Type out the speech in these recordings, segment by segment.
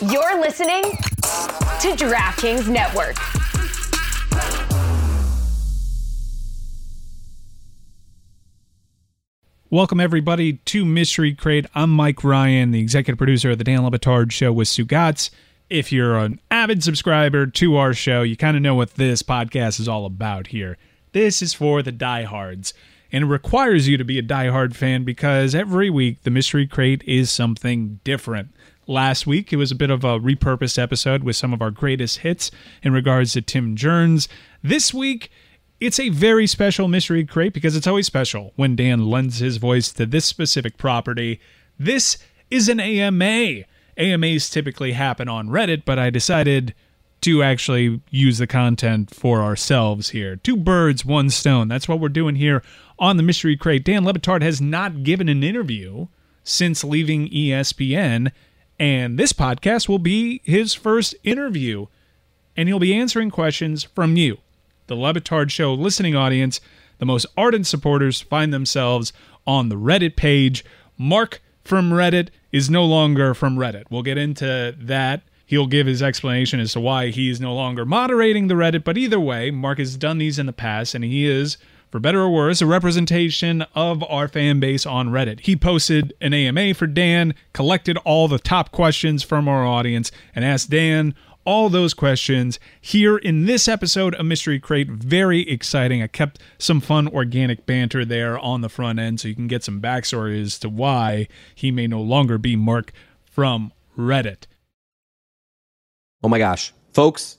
You're listening to DraftKings Network. Welcome, everybody, to Mystery Crate. I'm Mike Ryan, the executive producer of the Dan Le Batard Show with Stugotz. If you're an avid subscriber to our show, you kind of know what this podcast is all about here. This is for the diehards, and it requires you to be a diehard fan because every week the Mystery Crate is something different. Last week, it was a bit of a repurposed episode with some of our greatest hits in regards to Tim Jerns. This week, it's a very special mystery crate because it's always special when Dan lends his voice to this specific property. This is an AMA. AMAs typically happen on Reddit, but I decided to actually use the content for ourselves here. Two birds, one stone. That's what we're doing here on the Mystery Crate. Dan Le Batard has not given an interview since leaving ESPN, and this podcast will be his first interview, and he'll be answering questions from you the Le Batard Show listening audience, the most ardent supporters find themselves on the Reddit page. Mark from Reddit is no longer from Reddit. We'll get into that. He'll give his explanation as to why he is no longer moderating the Reddit, but either way, Mark has done these in the past, and he is, for better or worse, a representation of our fan base on Reddit. He posted an AMA for Dan, collected all the top questions from our audience, and asked Dan all those questions here in this episode of Mystery Crate. Very exciting. I kept some fun organic banter there on the front end so you can get some backstory as to why he may no longer be Mark from Reddit. Oh my gosh. Folks,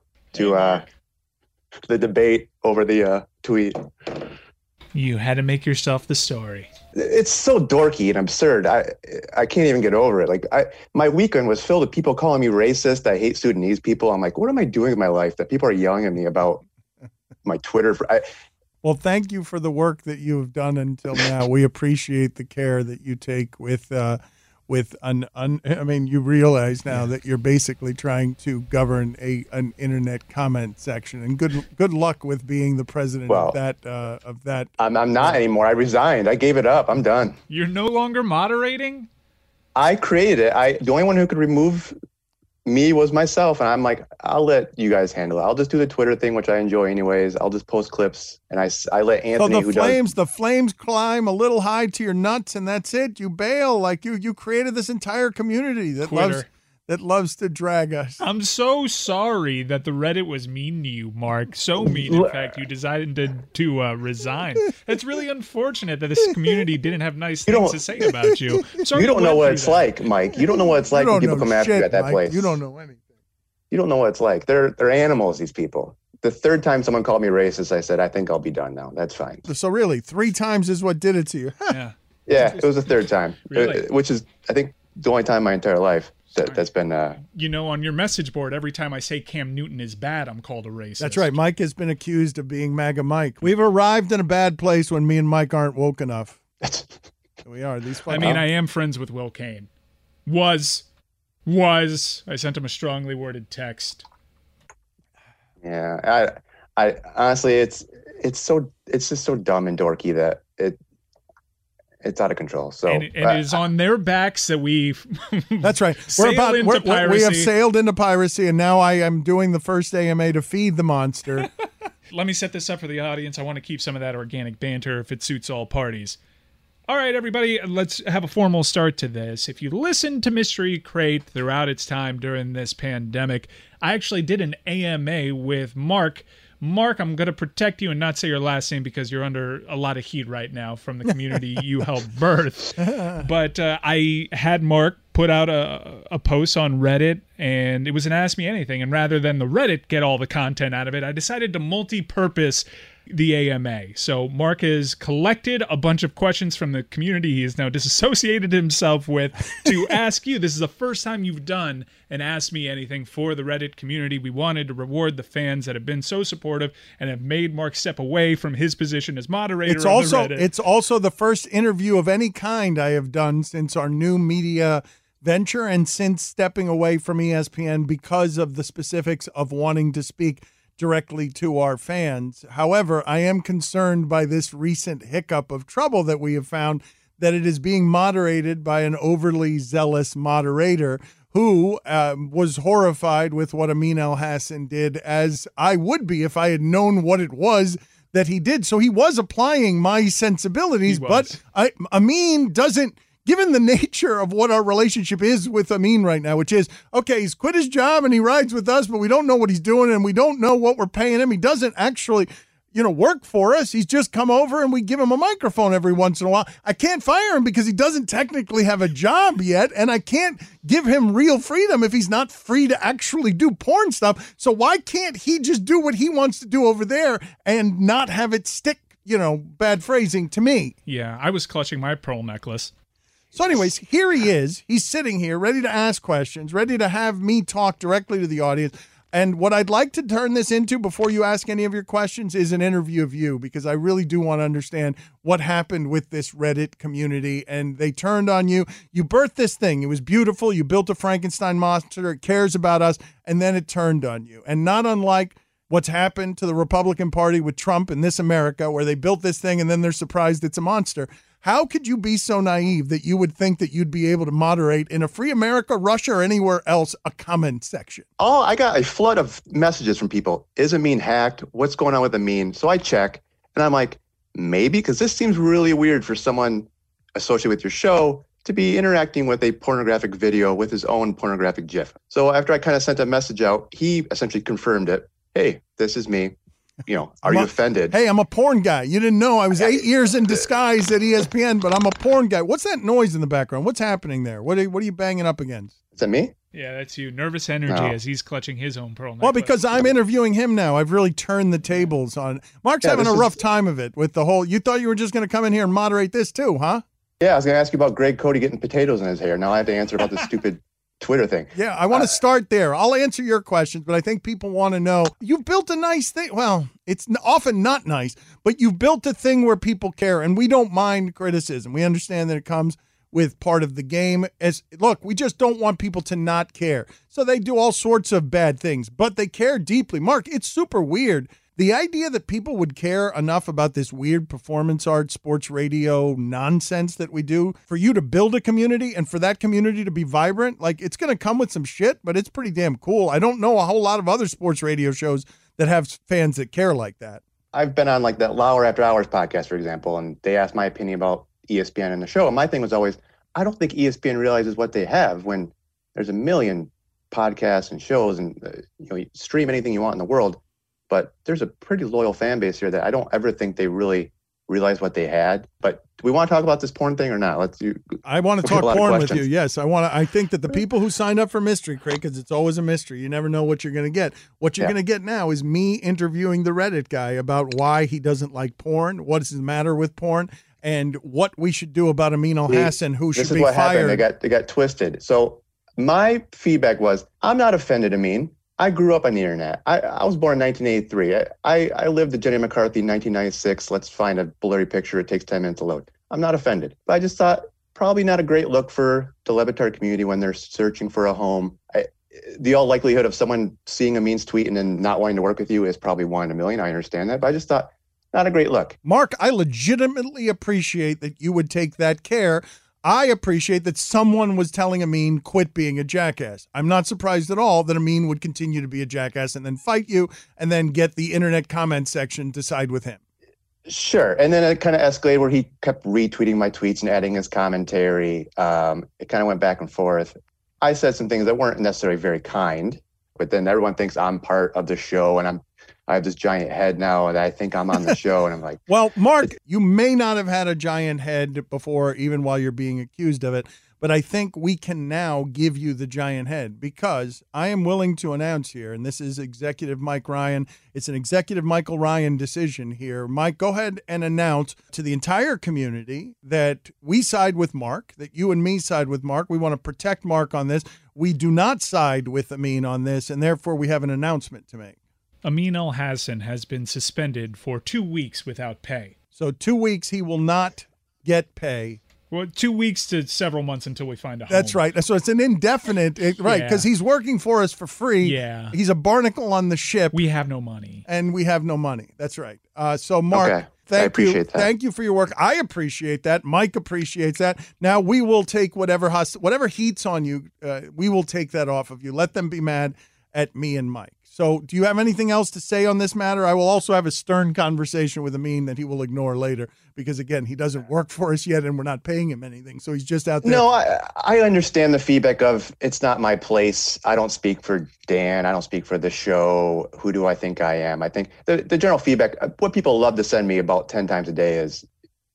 to uh, the debate over the uh, tweet. You had to make yourself the story. It's so dorky and absurd. I I can't even get over it. Like I, my weekend was filled with people calling me racist. I hate Sudanese people. I'm like, what am I doing with my life that people are yelling at me about my Twitter? I, Well, thank you for the work that you have done until now. We appreciate the care that you take with uh, with an, un, I mean, you realize now that you're basically trying to govern a an internet comment section, and good good luck with being the president Well, of that uh, of that. I'm I'm not anymore. I resigned. I gave it up. I'm done. You're no longer moderating? I created it. I the only one who could remove me was myself, and I'm like, I'll let you guys handle it. I'll just do the Twitter thing, which I enjoy anyways. I'll just post clips, and i, I let anthony So Anthony, the who flames, the flames climb a little high to your nuts, and that's it. You bail. Like you, you created this entire community that loves Twitter. That loves to drag us. I'm so sorry that the Reddit was mean to you, Mark. So mean, in fact, you decided to, to uh, resign. It's really unfortunate that this community didn't have nice You things to say about you. Sorry You don't know what it's that. like, Mike. You don't know what it's like you when don't people know come after you shit, at that Mike. place. You don't know anything. You don't know what it's like. They're they're animals. These people. The third time someone called me racist, I said, I think I'll be done now. That's fine. So really, three times is what did it to you. Yeah. Yeah, it was the third time, Really? Uh, which is I think the only time in my entire life that that's been. Uh, You know, on your message board, every time I say Cam Newton is bad, I'm called a racist. That's right. Mike has been accused of being MAGA Mike. We've arrived in a bad place when me and Mike aren't woke enough. we are. These. I fucking- mean, I am friends with Will Cain. Was. Was. I sent him a strongly worded text. yeah, I I honestly, it's it's so it's just so dumb and dorky that it it's out of control. So and and uh, it is on their backs that we. That's right. We're about into we're, we're- we have sailed into piracy, and now I am doing the first AMA to feed the monster. Let me set this up for the audience. I want to keep some of that organic banter if it suits all parties. All right, everybody, let's have a formal start to this. If you listen to Mystery Crate throughout its time during this pandemic, I actually did an AMA with Mark. Mark, I'm going to protect you and not say your last name because you're under a lot of heat right now from the community you helped birth. But uh, I had Mark put out a, a post on Reddit and it was an Ask Me Anything. And rather than the Reddit get all the content out of it, I decided to multi purpose the AMA. So Mark has collected a bunch of questions from the community he has now disassociated himself with to ask you. This is the first time you've done and asked Me Anything for the Reddit community. We wanted to reward the fans that have been so supportive and have made Mark step away from his position as moderator. It's also the Reddit. it's also the first interview of any kind I have done since our new media venture and since stepping away from ESPN because of the specifics of wanting to speak directly to our fans. However, I am concerned by this recent hiccup of trouble that we have found that it is being moderated by an overly zealous moderator who um, was horrified with what Amin Elhassan did, as I would be if I had known what it was that he did. So he was applying my sensibilities, was. but I, Amin doesn't. Given the nature of what our relationship is with Amin right now, which is okay, he's quit his job and he rides with us, but we don't know what he's doing and we don't know what we're paying him. He doesn't actually, you know, work for us. He's just come over and we give him a microphone every once in a while. I can't fire him because he doesn't technically have a job yet, and I can't give him real freedom if he's not free to actually do porn stuff. So why can't he just do what he wants to do over there and not have it stick, you know, bad phrasing to me? yeah, I was clutching my pearl necklace. So, anyways, here he is. He's sitting here, ready to ask questions, ready to have me talk directly to the audience. And what I'd like to turn this into before you ask any of your questions is an interview of you, because I really do want to understand what happened with this Reddit community. And they turned on you. You birthed this thing. It was beautiful. You built a Frankenstein monster. It cares about us. And then it turned on you. And not unlike what's happened to the Republican Party with Trump in this America, where they built this thing and then they're surprised it's a monster. How could you be so naive that you would think that you'd be able to moderate in a free America, Russia, or anywhere else a comment section? Oh, I got a flood of messages from people. Is Amin hacked? What's going on with Amin? So I check and I'm like, maybe, because this seems really weird for someone associated with your show to be interacting with a pornographic video with his own pornographic GIF. So after I kind of sent a message out, he essentially confirmed it. Hey, this is me. You know, are I'm you a- offended? Hey, I'm a porn guy. You didn't know I was eight years in disguise at ESPN, but I'm a porn guy. What's that noise in the background? What's happening there? What are, what are you banging up against? Is that me? Yeah, that's you. Nervous energy No. as he's clutching his own pearl necklace. Well, because I'm interviewing him now. I've really turned the tables on. Mark's Yeah, having a rough is- time of it with the whole. You thought you were just going to come in here and moderate this too, huh? Yeah, I was going to ask you about Greg Cody getting potatoes in his hair. Now I have to answer about this stupid Twitter thing. Yeah, I want to uh, start there. I'll answer your questions, but I think people want to know you've built a nice thing. Well, it's often not nice, but you've built a thing where people care, and we don't mind criticism. We understand that it comes with part of the game. As look, we just don't want people to not care, so they do all sorts of bad things, but they care deeply. Mark, it's super weird. The idea that people would care enough about this weird performance art, sports radio nonsense that we do for you to build a community and for that community to be vibrant, like it's going to come with some shit, but it's pretty damn cool. I don't know a whole lot of other sports radio shows that have fans that care like that. I've been on like that Lauer After Hours podcast, for example, and they asked my opinion about ESPN and the show. And my thing was always, I don't think ESPN realizes what they have when there's a million podcasts and shows and uh, you know you stream anything you want in the world. But there's a pretty loyal fan base here that I don't ever think they really realize what they had. But do we want to talk about this porn thing or not? Let's you. I want to talk porn with you. Yes, I want to. I think that the people who signed up for Mystery Crate, because it's always a mystery, you never know what you're going to get. What you're Yeah. going to get now is me interviewing the Reddit guy about why he doesn't like porn, what is the matter with porn, and what we should do about Amin Al See, Hassan, who should this is be what happened. They got they got twisted. So my feedback was, I'm not offended. Mean, I grew up on the internet. I, I was born in 1983. I, I, I lived at Jenny McCarthy in 1996. Let's find a blurry picture. It takes 10 minutes to load. I'm not offended, but I just thought probably not a great look for the Le Batard community when they're searching for a home. I, the all likelihood of someone seeing Amin's tweet and then not wanting to work with you is probably one in a million. I understand that, but I just thought not a great look. Mark, I legitimately appreciate that you would take that care. I appreciate that someone was telling Amin quit being a jackass. I'm not surprised at all that Amin would continue to be a jackass and then fight you and then get the internet comment section to side with him. Sure. And then it kind of escalated where he kept retweeting my tweets and adding his commentary. Um, it kind of went back and forth. I said some things that weren't necessarily very kind, but then everyone thinks I'm part of the show and I'm I have this giant head now and I think I'm on the show and I'm like, Well, Mark, you may not have had a giant head before, even while you're being accused of it, but I think we can now give you the giant head because I am willing to announce here, and this is Executive Mike Ryan. It's an Executive Michael Ryan decision here. Mike, go ahead and announce to the entire community that we side with Mark, that you and me side with Mark. We want to protect Mark on this. We do not side with Amin on this, and therefore we have an announcement to make. Amin Elhassan has been suspended for two weeks without pay. So, two weeks he will not get pay well, two weeks to several months until we find a home. That's right. So it's an indefinite, right? Because Yeah. he's working for us for free. Yeah. He's a barnacle on the ship, We have no money. and we have no money. That's right. Uh, so, Mark, Okay. I thank you. appreciate that. Thank you for your work. I appreciate that. Mike appreciates that. Now we will take whatever hus- whatever heats on you. Uh, we will take that off of you. Let them be mad at me and Mike. So, do you have anything else to say on this matter? I will also have a stern conversation with Amin that he will ignore later because, again, he doesn't work for us yet and we're not paying him anything. So, he's just out there. No, I, I understand the feedback of it's not my place. I don't speak for Dan. I don't speak for the show. Who do I think I am? I think the, the general feedback, uh, what people love to send me about 10 times a day is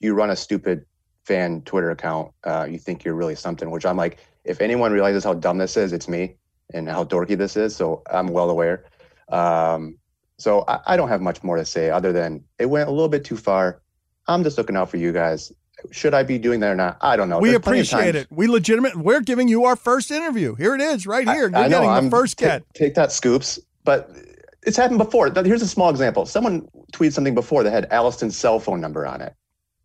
you run a stupid fan Twitter account. Uh, you think you're really something, which I'm like, if anyone realizes how dumb this is, it's me and how dorky this is. So I'm well aware. Um, so I, I don't have much more to say other than it went a little bit too far. I'm just looking out for you guys. Should I be doing that or not? I don't know. We There's appreciate it. We legitimate. We're giving you our first interview. Here it is, right here. You're I know, getting I'm- the first ta- cat. Take that, scoops. But it's happened before. Here's a small example. Someone tweeted something before that had Allison's cell phone number on it,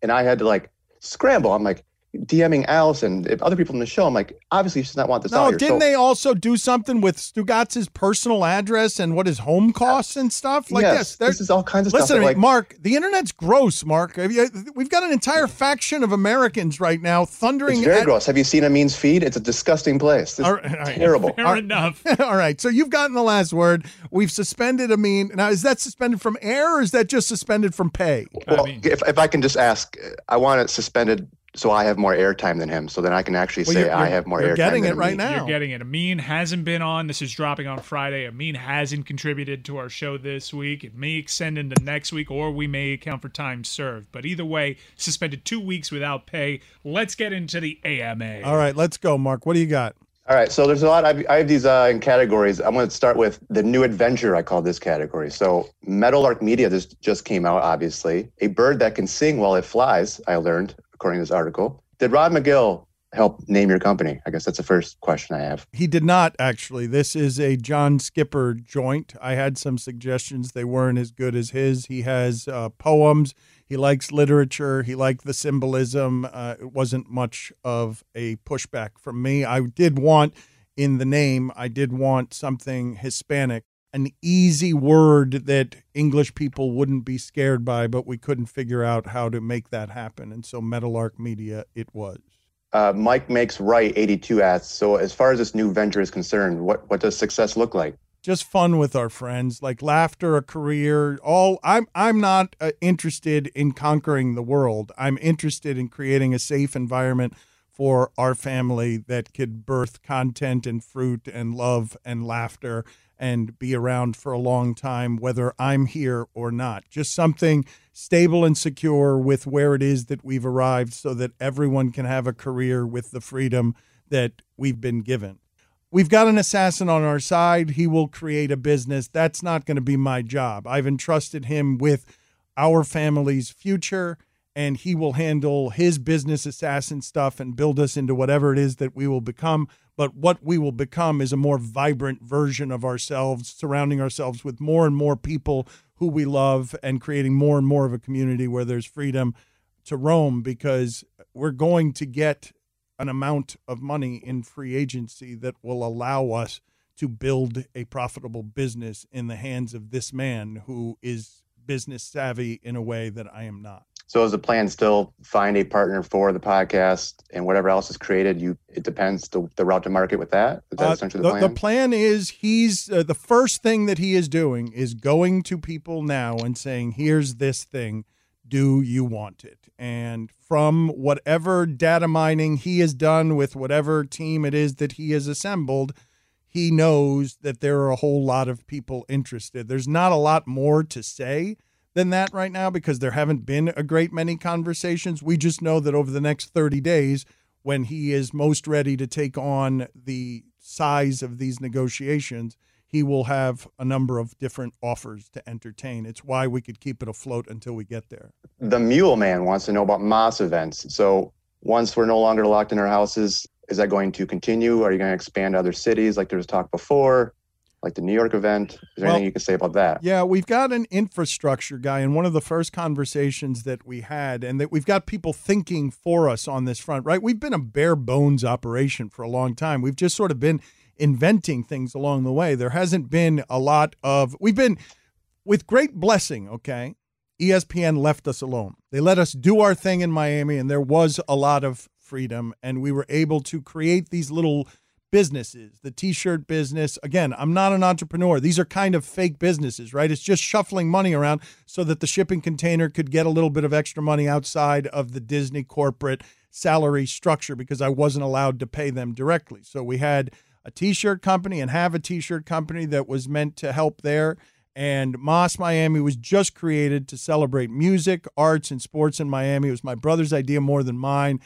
and I had to like scramble. I'm like DMing Allison. If other people in the show, I'm like, obviously she does not want this out No, here. didn't So- they also do something with Stugotz's personal address and what his home costs and stuff like yes, this? There- this is all kinds of Listen stuff. Listen, like, Mark. The internet's gross, Mark. We've got an entire faction of Americans right now thundering. it's very at- gross. Have you seen Amin's feed? It's a disgusting place. It's All right, all right. terrible. Fair enough. All right, so you've gotten the last word. We've suspended Amin. Now, is that suspended from air or is that just suspended from pay? Well, mean- if, if I can just ask, I want it suspended so I have more airtime than him, so then I can actually Well, say you're- I you're- have more airtime. you're airtime. getting than it right Amin. now. You're getting it. Amin hasn't been on. This is dropping on Friday. Amin hasn't contributed to our show this week. It may extend into next week, or we may account for time served. But either way, suspended two weeks without pay. Let's get into the AMA. All right, let's go, Mark. What do you got? All right, so there's a lot. I, I have these uh, in categories. I'm going to start with the new adventure. I call this category. So Meadowlark Media this just came out. Obviously, a bird that can sing while it flies. I learned according to this article. Did Rod McGill help name your company? I guess that's the first question I have. He did not actually. This is a John Skipper joint. I had some suggestions. They weren't as good as his. He has uh, poems. He likes literature. He liked the symbolism. Uh, it wasn't much of a pushback from me. I did want in the name, I did want something Hispanic, an easy word that English people wouldn't be scared by, but we couldn't figure out how to make that happen. And so Meadowlark Media it was. Uh, Mike makes right 82 asks. So as far as this new venture is concerned, what what does success look like? just fun with our friends like laughter a career all i'm i'm not uh, interested in conquering the world i'm interested in creating a safe environment for our family that could birth content and fruit and love and laughter and be around for a long time whether i'm here or not just something stable and secure with where it is that we've arrived so that everyone can have a career with the freedom that we've been given we've got an assassin on our side. He will create a business. That's not going to be my job. I've entrusted him with our family's future, and he will handle his business assassin stuff and build us into whatever it is that we will become. But what we will become is a more vibrant version of ourselves, surrounding ourselves with more and more people who we love and creating more and more of a community where there's freedom to roam because we're going to get an amount of money in free agency that will allow us to build a profitable business in the hands of this man who is business savvy in a way that I am not. So is the plan still find a partner for the podcast and whatever else is created? You it depends the, the route to market with that. Is that Uh, essentially the, the, plan? the plan is he's uh, the first thing that he is doing is going to people now and saying, "Here's this thing. do you want it? And from whatever data mining he has done with whatever team it is that he has assembled, he knows that there are a whole lot of people interested. There's not a lot more to say than that right now because there haven't been a great many conversations. We just know that over the next 30 days, when he is most ready to take on the size of these negotiations, he will have a number of different offers to entertain. It's why we could keep it afloat until we get there. The Mule Man wants to know about Moss events. So once we're no longer locked in our houses, is that going to continue? Are you going to expand to other cities like there was talk before? Like the New York event. Is there well, anything you can say about that? Yeah, we've got an infrastructure guy, and one of the first conversations that we had, and that we've got people thinking for us on this front, right? We've been a bare bones operation for a long time. We've just sort of been inventing things along the way. There hasn't been a lot of, we've been, with great blessing, okay? ESPN left us alone. They let us do our thing in Miami, and there was a lot of freedom, and we were able to create these little businesses, the t shirt business. Again, I'm not an entrepreneur. These are kind of fake businesses, right? It's just shuffling money around so that the shipping container could get a little bit of extra money outside of the Disney corporate salary structure because I wasn't allowed to pay them directly. So we had a t shirt company and have a t shirt company that was meant to help there. And Moss Miami was just created to celebrate music, arts, and sports in Miami. It was my brother's idea more than mine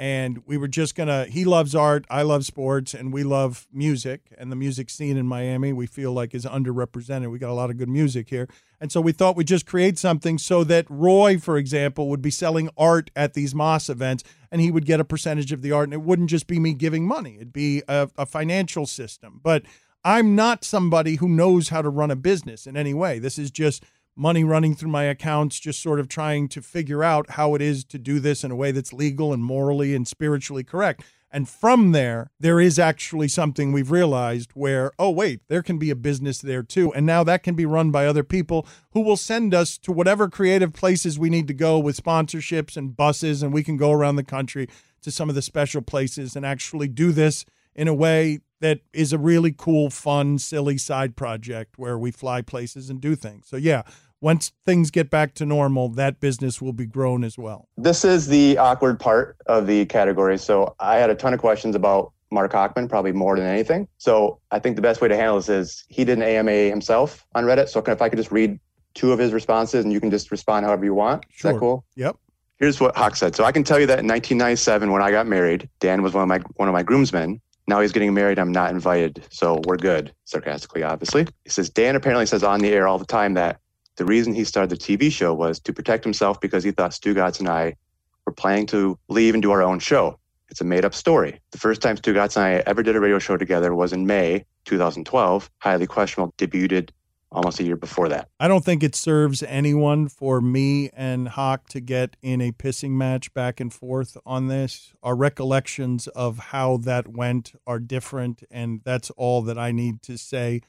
and we were just gonna he loves art i love sports and we love music and the music scene in miami we feel like is underrepresented. We got a lot of good music here. And so we thought we'd just create something so that roy for example would be selling art at these moss events and he would get a percentage of the art and it wouldn't just be me giving money. It'd be a, a financial system. But i'm not somebody who knows how to run a business in any way. This is just money running through my accounts, just sort of trying to figure out how it is to do this in a way that's legal and morally and spiritually correct. And from there, there is actually something we've realized where, oh, wait, there can be a business there too. And now that can be run by other people who will send us to whatever creative places we need to go with sponsorships and buses. And we can go around the country to some of the special places and actually do this in a way that is a really cool, fun, silly side project where we fly places and do things. So, yeah, once things get back to normal, that business will be grown as well. This is the awkward part of the category. So I had a ton of questions about Mark Hochman, probably more than anything. So I think the best way to handle this is he did an AMA himself on Reddit. So if I could just read two of his responses and you can just respond however you want. Sure. Is that cool? Yep. Here's what Hawk said. So I can tell you that in 1997, when I got married, Dan was one of my one of my groomsmen. Now he's getting married. I'm not invited, so we're good. Sarcastically, obviously. He says Dan apparently says on the air all the time that the reason he started the TV show was to protect himself because he thought Stugotz and I were planning to leave and do our own show. It's a made up story. The first time Stugotz and I ever did a radio show together was in May 2012. Highly Questionable debuted almost a year before that. I don't think it serves anyone for me and Hawk to get in a pissing match back and forth on this. Our recollections of how that went are different, and that's all that I need to say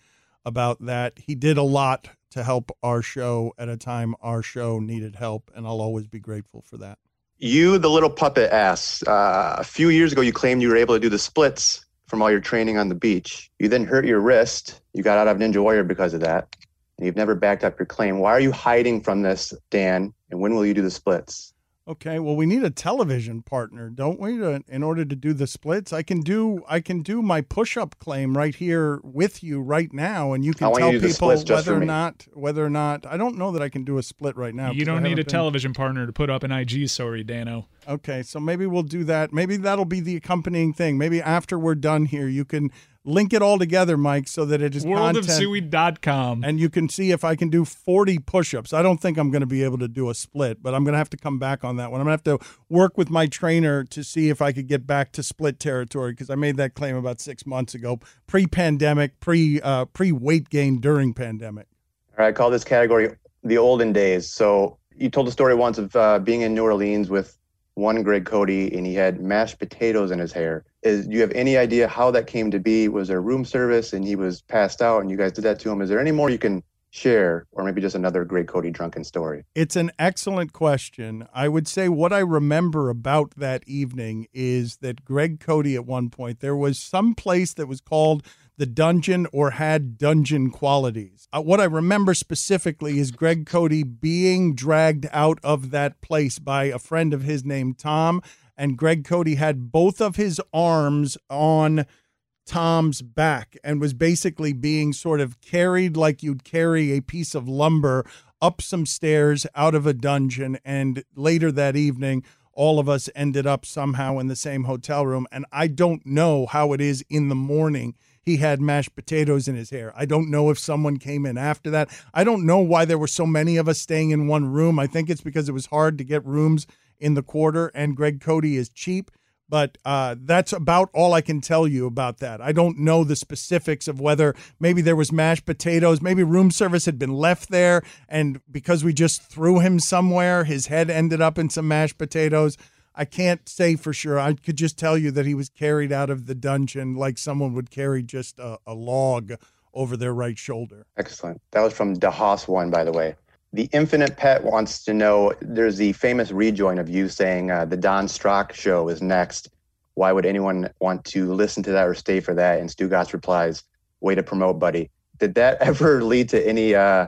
about that. He did a lot to help our show at a time our show needed help, and I'll always be grateful for that. You, the little puppet ass, uh, a few years ago, you claimed you were able to do the splits from all your training on the beach. You then hurt your wrist. You got out of Ninja Warrior because of that. And you've never backed up your claim. Why are you hiding from this, Dan? And when will you do the splits? Okay, well, we need a television partner, don't we, to, in order to do the splits? I can do I can do my push-up claim right here with you right now, and you can tell you people whether or not whether or not I don't know that I can do a split right now. You don't need a been... television partner to put up an IG story, Dano. Okay, so maybe we'll do that. Maybe that'll be the accompanying thing. Maybe after we're done here, you can link it all together, Mike, so that it is worldofzooey.com. And you can see if I can do 40 push ups. I don't think I'm going to be able to do a split, but I'm going to have to come back on that one. I'm going to have to work with my trainer to see if I could get back to split territory because I made that claim about six months ago, pre pandemic, pre uh, pre weight gain during pandemic. All right, I call this category the olden days. So you told a story once of uh, being in New Orleans with one Greg Cody, and he had mashed potatoes in his hair. Is do you have any idea how that came to be? Was there room service and he was passed out and you guys did that to him? Is there any more you can share or maybe just another Greg Cody drunken story? It's an excellent question. I would say what I remember about that evening is that Greg Cody at one point there was some place that was called the dungeon or had dungeon qualities. Uh, what I remember specifically is Greg Cody being dragged out of that place by a friend of his named Tom, and Greg Cody had both of his arms on Tom's back and was basically being sort of carried like you'd carry a piece of lumber up some stairs out of a dungeon. And later that evening, all of us ended up somehow in the same hotel room. And I don't know how it is in the morning. He had mashed potatoes in his hair. I don't know if someone came in after that. I don't know why there were so many of us staying in one room. I think it's because it was hard to get rooms in the quarter, and Greg Cody is cheap. But uh, that's about all I can tell you about that. I don't know the specifics of whether maybe there was mashed potatoes, maybe room service had been left there, and because we just threw him somewhere, his head ended up in some mashed potatoes. I can't say for sure. I could just tell you that he was carried out of the dungeon like someone would carry just a, a log over their right shoulder. Excellent. That was from DeHaas one, by the way. The Infinite Pet wants to know there's the famous rejoin of you saying uh, the Don Strock show is next. Why would anyone want to listen to that or stay for that? And Stugotz replies, way to promote, buddy. Did that ever lead to any, uh,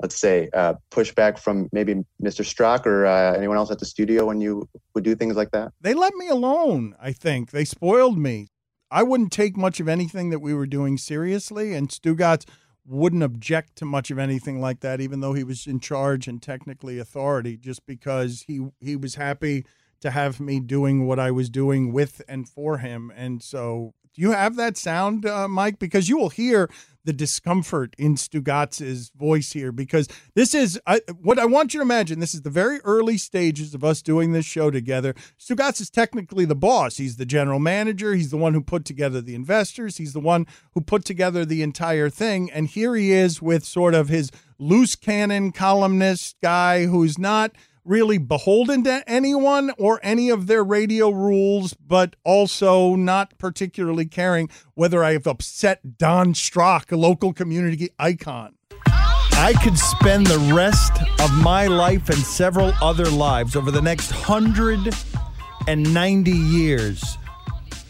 let's say, uh, pushback from maybe Mr. Strock or uh, anyone else at the studio when you would do things like that? They let me alone, I think. They spoiled me. I wouldn't take much of anything that we were doing seriously, and Stugotz wouldn't object to much of anything like that, even though he was in charge and technically authority, just because he he was happy to have me doing what I was doing with and for him. And so, do you have that sound, uh, Mike? Because you will hear the discomfort in Stugotz's voice here because this is I, what I want you to imagine. This is the very early stages of us doing this show together. Stugotz is technically the boss. He's the general manager. He's the one who put together the investors. He's the one who put together the entire thing. And here he is with sort of his loose cannon columnist guy who's not really beholden to anyone or any of their radio rules, but also not particularly caring whether I have upset Don Strock, a local community icon. I could spend the rest of my life and several other lives over the next 190 years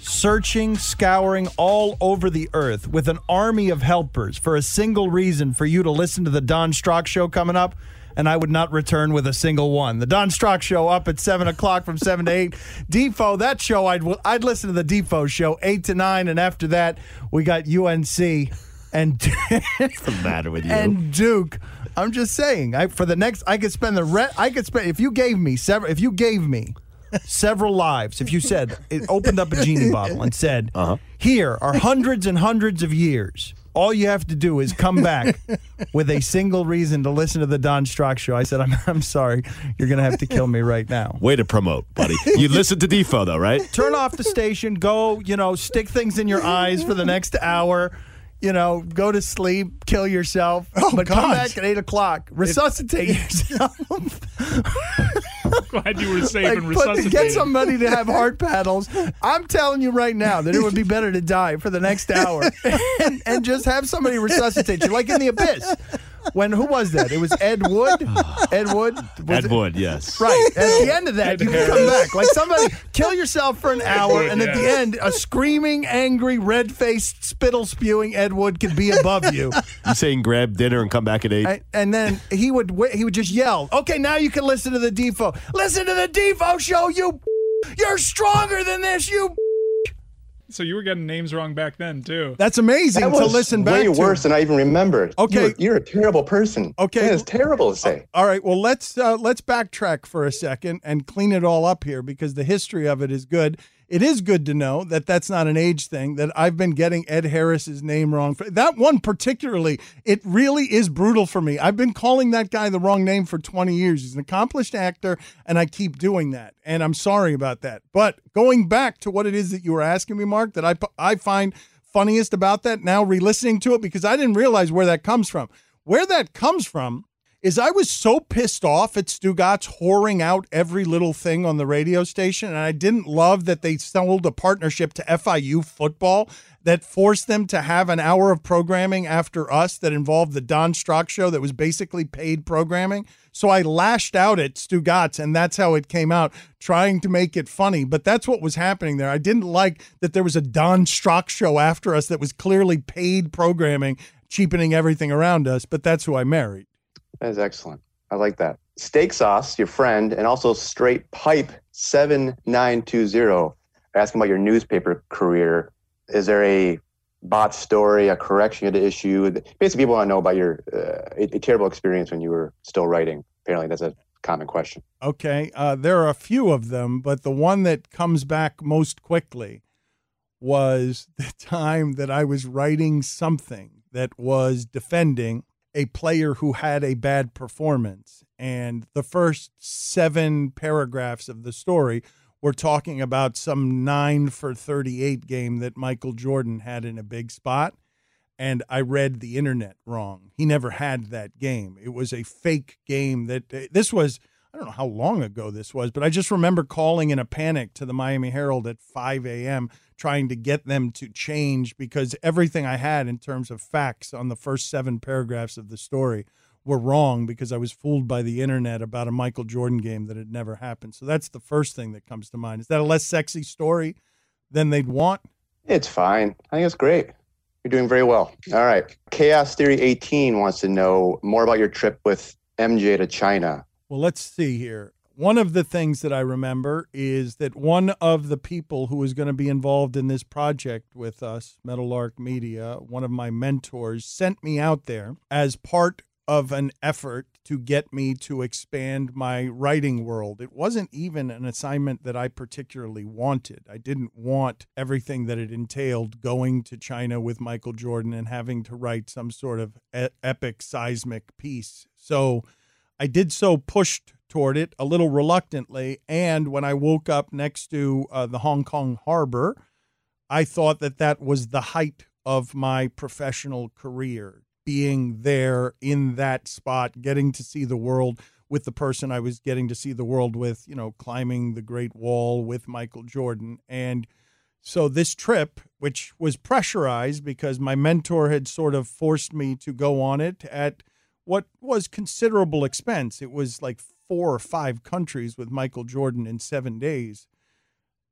searching, scouring all over the earth with an army of helpers for a single reason for you to listen to the Don Strock show coming up and I would not return with a single one. The Don Strock Show up at seven o'clock from seven to eight. Defo, that show I'd I'd listen to the Defo Show eight to nine, and after that we got UNC and What's the matter with you? and Duke. I'm just saying, I for the next I could spend the re- I could spend if you gave me several if you gave me several lives, if you said it opened up a genie bottle and said, Uh-huh. "Here are hundreds and hundreds of years." All you have to do is come back with a single reason to listen to the Don Strock show. I said, I'm, I'm sorry. You're going to have to kill me right now. Way to promote, buddy. You listen to Defo, though, right? Turn off the station, go, you know, stick things in your eyes for the next hour. You know, go to sleep, kill yourself, oh, but come back at eight o'clock. Resuscitate yourself. Glad you were safe Like, and put- resuscitated. get somebody to have heart paddles. I'm telling you right now that it would be better to die for the next hour and, and just have somebody resuscitate you, like in the abyss. When who was that? It was Ed Wood. Ed Wood. Was Ed it- Wood, yes. Right. At the end of that, you can come back. Like somebody kill yourself for an hour, and at the end, a screaming, angry, red faced, spittle spewing Ed Wood could be above you. You saying grab dinner and come back at eight? I- and then he would he would just yell, "Okay, now you can listen to the Defo. Listen to the Defo show, you. You're stronger than this, you." So you were getting names wrong back then too. That's amazing That to listen back way to. worse than I even remembered. Okay. You're, you're a terrible person. Okay. That is terrible to say. All right, well let's uh, let's backtrack for a second and clean it all up here because the history of it is good. It is good to know that that's not an age thing. That I've been getting Ed Harris's name wrong. That one particularly, it really is brutal for me. I've been calling that guy the wrong name for 20 years. He's an accomplished actor, and I keep doing that, and I'm sorry about that. But going back to what it is that you were asking me, Mark, that I I find funniest about that now, re-listening to it because I didn't realize where that comes from. Where that comes from is I was so pissed off at Stugotz whoring out every little thing on the radio station, and I didn't love that they sold a partnership to FIU football that forced them to have an hour of programming after us that involved the Don Strock show that was basically paid programming. So I lashed out at Stugotz, and that's how it came out, trying to make it funny. But that's what was happening there. I didn't like that there was a Don Strock show after us that was clearly paid programming, cheapening everything around us. But that's who I married. That is excellent. I like that. Steak Sauce, your friend, and also Straight Pipe 7920 asking about your newspaper career. Is there a bot story, a correction you had to issue? Basically, people want to know about your uh, a, a terrible experience when you were still writing. Apparently, that's a common question. Okay. Uh, there are a few of them, but the one that comes back most quickly was the time that I was writing something that was defending a player who had a bad performance. And the first seven paragraphs of the story were talking about some nine for 38 game that Michael Jordan had in a big spot. And I read the internet wrong. He never had that game. It was a fake game that uh, this was. I don't know how long ago this was, but I just remember calling in a panic to the Miami Herald at 5 a.m. trying to get them to change because everything I had in terms of facts on the first seven paragraphs of the story were wrong because I was fooled by the internet about a Michael Jordan game that had never happened. So that's the first thing that comes to mind. Is that a less sexy story than they'd want? It's fine. I think it's great. You're doing very well. All right. Chaos Theory 18 wants to know more about your trip with MJ to China. Well, let's see here. One of the things that I remember is that one of the people who was going to be involved in this project with us, Meadowlark Media, one of my mentors, sent me out there as part of an effort to get me to expand my writing world. It wasn't even an assignment that I particularly wanted. I didn't want everything that it entailed going to China with Michael Jordan and having to write some sort of epic seismic piece. So I did so pushed toward it a little reluctantly. And when I woke up next to uh, the Hong Kong harbor, I thought that that was the height of my professional career being there in that spot, getting to see the world with the person I was getting to see the world with, you know, climbing the Great Wall with Michael Jordan. And so this trip, which was pressurized because my mentor had sort of forced me to go on it at what was considerable expense. It was like four or five countries with Michael Jordan in seven days.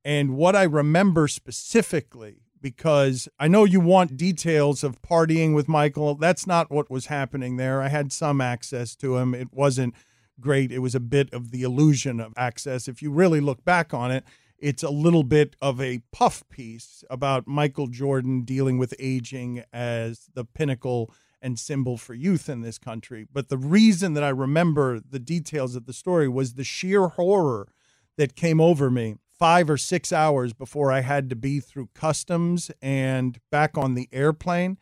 And what I remember specifically because I know you want details of partying with Michael. That's not what was happening there. I had some access to him. It wasn't great. It was a bit of the illusion of access. If you really look back on it, it's a little bit of a puff piece about Michael Jordan dealing with aging as the pinnacle and symbol for youth in this country. But the reason that I remember the details of the story was the sheer horror that came over me five or six hours before I had to be through customs and back on the airplane,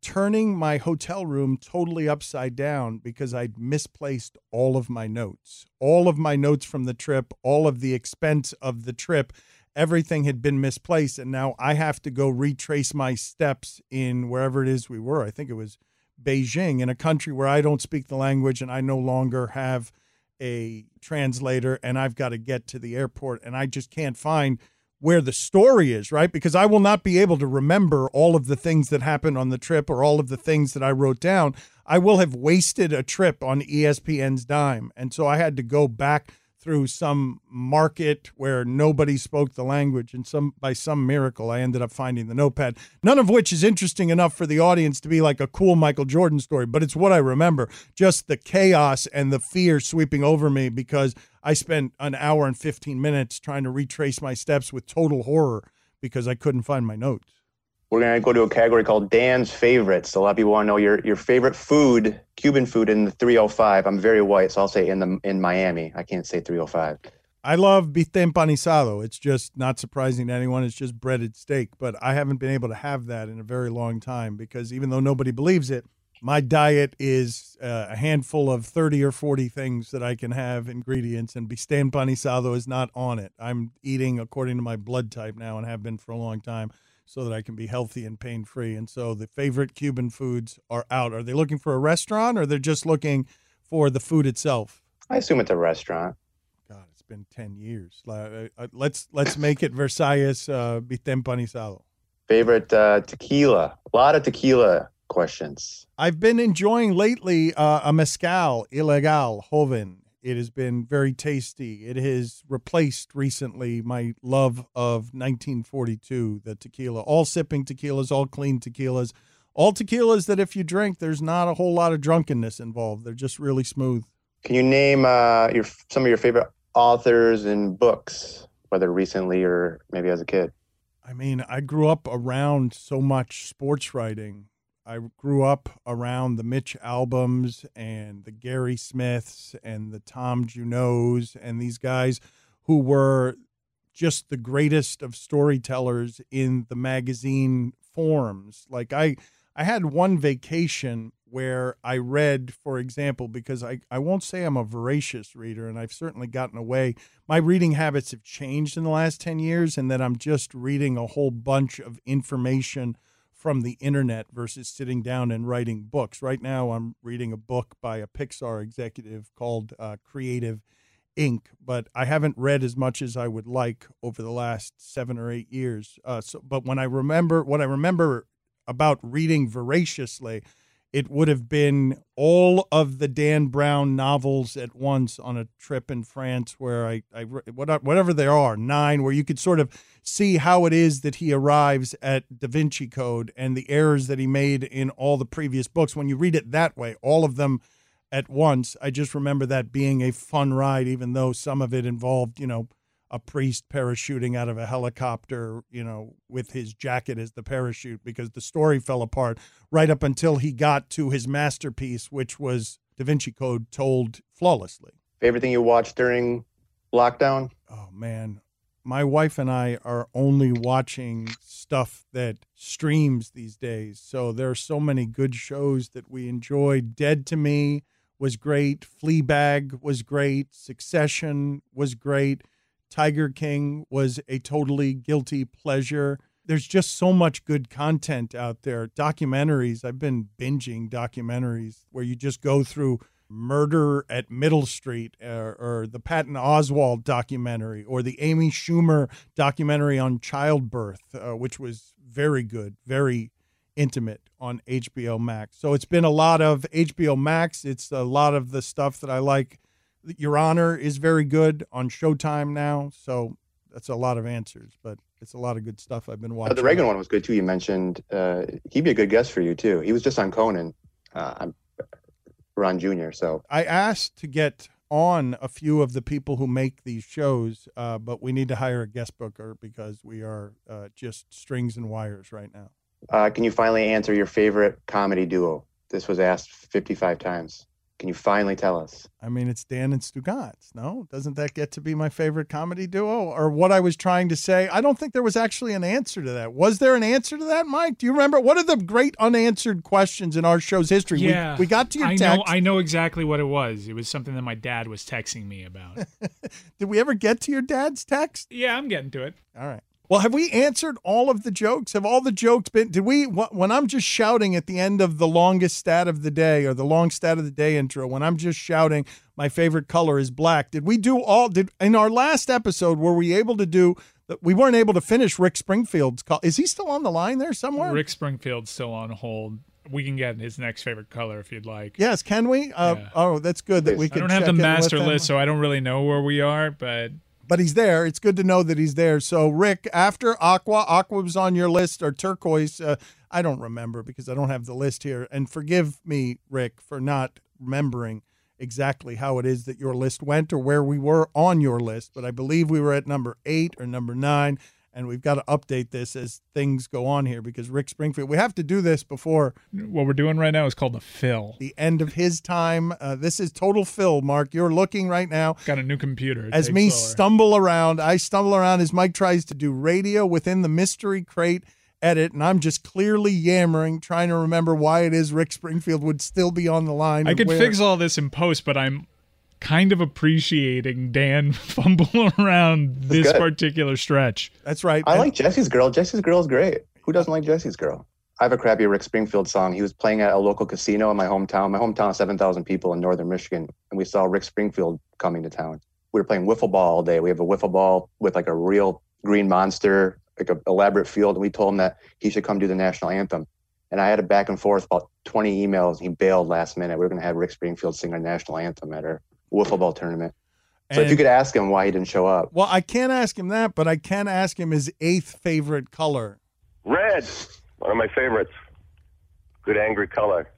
turning my hotel room totally upside down because I'd misplaced all of my notes. All of my notes from the trip, all of the expense of the trip, everything had been misplaced. And now I have to go retrace my steps in wherever it is we were. I think it was Beijing, in a country where I don't speak the language and I no longer have a translator and I've got to get to the airport and I just can't find where the story is, right? Because I will not be able to remember all of the things that happened on the trip or all of the things that I wrote down. I will have wasted a trip on ESPN's dime. And so I had to go back through some market where nobody spoke the language and some by some miracle I ended up finding the notepad none of which is interesting enough for the audience to be like a cool Michael Jordan story but it's what I remember. Just the chaos and the fear sweeping over me because I spent an hour and 15 minutes trying to retrace my steps with total horror because I couldn't find my notes we're going to go to a category called Dan's favorites. A lot of people want to know your, your favorite food, Cuban food in the 305. I'm very white, so I'll say in the in Miami. I can't say 305. I love bistec empanizado. It's just not surprising to anyone. It's just breaded steak, but I haven't been able to have that in a very long time because even though nobody believes it, my diet is uh, a handful of 30 or 40 things that I can have ingredients, and bistec empanizado is not on it. I'm eating according to my blood type now and have been for a long time so that I can be healthy and pain free. And so the favorite Cuban foods are out. Are they looking for a restaurant or they're just looking for the food itself? I assume it's a restaurant. God, it's been ten years. Uh, uh, let's let's make it Versailles uh. Favorite uh, tequila. A lot of tequila questions. I've been enjoying lately uh, a mezcal ilegal joven. It has been very tasty. It has replaced recently my love of 1942, the tequila. All sipping tequilas, all clean tequilas, all tequilas that if you drink, there's not a whole lot of drunkenness involved. They're just really smooth. Can you name uh, your some of your favorite authors and books, whether recently or maybe as a kid? I mean, I grew up around so much sports writing. I grew up around the Mitch Alboms and the Gary Smiths and the Tom Junods and these guys who were just the greatest of storytellers in the magazine forms. Like I I had one vacation where I read, for example, because I, I won't say I'm a voracious reader, and I've certainly gotten away. My reading habits have changed in the last 10 years, and that I'm just reading a whole bunch of information from the internet versus sitting down and writing books. Right now, I'm reading a book by a Pixar executive called uh, Creative Inc., but I haven't read as much as I would like over the last seven or eight years. Uh, so, but when I remember what I remember about reading voraciously, it would have been all of the Dan Brown novels at once on a trip in France where I, I whatever there are, nine, where you could sort of see how it is that he arrives at Da Vinci Code and the errors that he made in all the previous books. When you read it that way, all of them at once, I just remember that being a fun ride, even though some of it involved, you know, a priest parachuting out of a helicopter, you know, with his jacket as the parachute because the story fell apart right up until he got to his masterpiece, which was Da Vinci Code told flawlessly. Favorite thing you watched during lockdown? Oh, man. My wife and I are only watching stuff that streams these days. So there are so many good shows that we enjoy. Dead to Me was great. Fleabag was great. Succession was great. Tiger King was a totally guilty pleasure. There's just so much good content out there. Documentaries, I've been binging documentaries where you just go through Murder at Middle Street or, or the Patton Oswalt documentary or the Amy Schumer documentary on childbirth, uh, which was very good, very intimate on HBO Max. So it's been a lot of HBO Max. It's a lot of the stuff that I like your Honor is very good on Showtime now, so that's a lot of answers, but it's a lot of good stuff I've been watching. the Reagan one was good too. You mentioned uh, he'd be a good guest for you too. He was just on Conan, uh, Ron Jr. So I asked to get on a few of the people who make these shows, uh, but we need to hire a guest booker because we are uh, just strings and wires right now. Uh, can you finally answer your favorite comedy duo? This was asked 55 times. Can you finally tell us? I mean, it's Dan and Stugotz. No, doesn't that get to be my favorite comedy duo? Or what I was trying to say? I don't think there was actually an answer to that. Was there an answer to that, Mike? Do you remember? What are the great unanswered questions in our show's history? Yeah, we, we got to your I text. know. I know exactly what it was. It was something that my dad was texting me about. Did we ever get to your dad's text? yeah, I'm getting to it. All right. Well, have we answered all of the jokes? Have all the jokes been? Did we? When I'm just shouting at the end of the longest stat of the day or the long stat of the day intro, when I'm just shouting, my favorite color is black. Did we do all? Did in our last episode were we able to do? We weren't able to finish Rick Springfield's call. Is he still on the line there somewhere? Rick Springfield's still on hold. We can get his next favorite color if you'd like. Yes, can we? Uh, Yeah. Oh, that's good that we can. I don't have the master list, so I don't really know where we are. But but he's there. It's good to know that he's there. So, Rick, after Aqua, Aqua was on your list or Turquoise. Uh, I don't remember because I don't have the list here. And forgive me, Rick, for not remembering exactly how it is that your list went or where we were on your list. But I believe we were at number eight or number nine. And we've got to update this as things go on here because Rick Springfield, we have to do this before what we're doing right now is called the fill. the end of his time. Uh, this is total fill, Mark. You're looking right now Got a new computer. It as me slower. stumble around. I stumble around as Mike tries to do radio within the mystery crate edit, and I'm just clearly yammering, trying to remember why it is Rick Springfield would still be on the line. I could where- fix all this in post, but I'm kind of appreciating Dan fumble around this good. particular stretch. That's right. I And like Jesse's girl. Jesse's girl is great. Who doesn't like Jesse's girl? I have a crappy Rick Springfield song. He was playing at a local casino in my hometown. My hometown is 7,000 people in northern Michigan. And we saw Rick Springfield coming to town. We were playing wiffle ball all day. We have a wiffle ball with like a real green monster, like an elaborate field. And we told him that he should come do the national anthem. And I had a back and forth about 20 emails. He bailed last minute. We were going to have Rick Springfield sing our national anthem at our wiffle ball tournament. So if you could ask him why he didn't show up. Well, I can't ask him that, but I can ask him his eighth favorite color. Red, one of my favorites. Good angry color.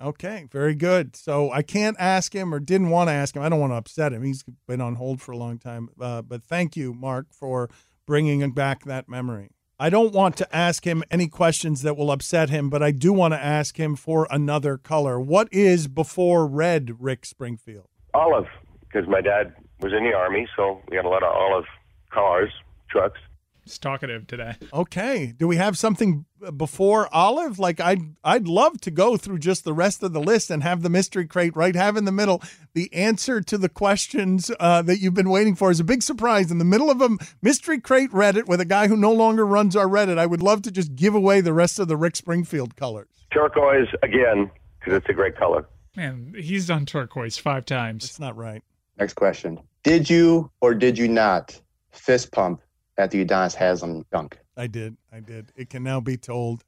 Okay, very good. So I can't ask him or didn't want to ask him. I don't want to upset him. He's been on hold for a long time. Uh, but thank you, Mark, for bringing back that memory. I don't want to ask him any questions that will upset him, but I do want to ask him for another color. What is before red, Rick Springfield? Olive, because my dad was in the army, so we had a lot of olive cars, trucks. It's talkative today. Okay. Do we have something before olive? Like I'd I'd love to go through just the rest of the list and have the mystery crate right have in the middle the answer to the questions uh, that you've been waiting for is a big surprise in the middle of a mystery crate Reddit with a guy who no longer runs our Reddit. I would love to just give away the rest of the Rick Springfield colors. Turquoise again, because it's a great color. Man, he's done turquoise five times. It's not right. Next question. Did you or did you not fist pump at the Udonis Haslem dunk? I did. I did. It can now be told.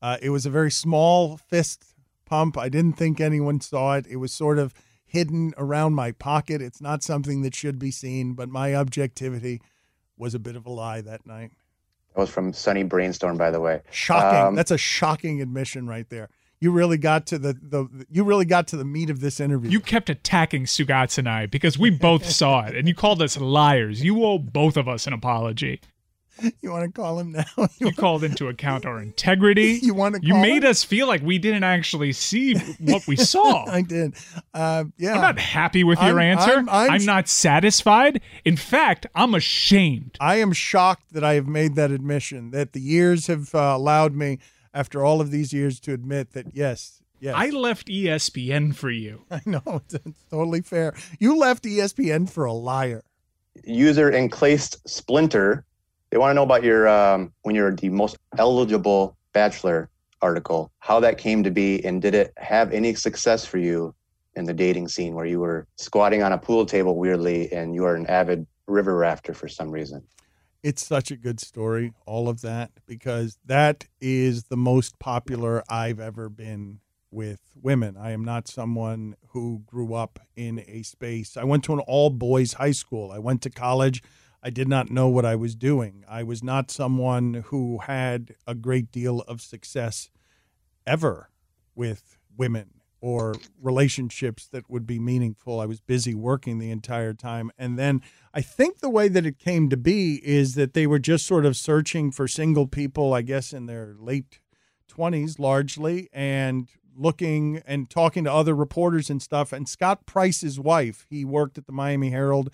Uh, it was a very small fist pump. I didn't think anyone saw it. It was sort of hidden around my pocket. It's not something that should be seen, but my objectivity was a bit of a lie that night. That was from Sunny Brainstorm, by the way. Shocking. Um, That's a shocking admission right there. You really got to the, the you really got to the meat of this interview. You kept attacking Stugotz and I because we both saw it, and you called us liars. You owe both of us an apology. You want to call him now? You called into account our integrity. You wanna You made him? us feel like we didn't actually see what we saw. I did. Uh, yeah. I'm not happy with your I'm- answer. I'm- I'm- not satisfied. In fact, I'm ashamed. I am shocked that I have made that admission. That the years have uh, allowed me, after all of these years, to admit that yes, yes, I left ESPN for you. I know it's, it's totally fair. You left ESPN for a liar. User encased splinter. They want to know about your um, when you're the most eligible bachelor article, how that came to be, and did it have any success for you in the dating scene where you were squatting on a pool table weirdly and you are an avid river rafter for some reason? It's such a good story, all of that, because that is the most popular I've ever been with women. I am not someone who grew up in a space. I went to an all boys high school. I went to college. I did not know what I was doing. I was not someone who had a great deal of success ever with women or relationships that would be meaningful. I was busy working the entire time. And then I think the way that it came to be is that they were just sort of searching for single people, I guess, in their late 20s largely, and looking and talking to other reporters and stuff. And Scott Price's wife, he worked at the Miami Herald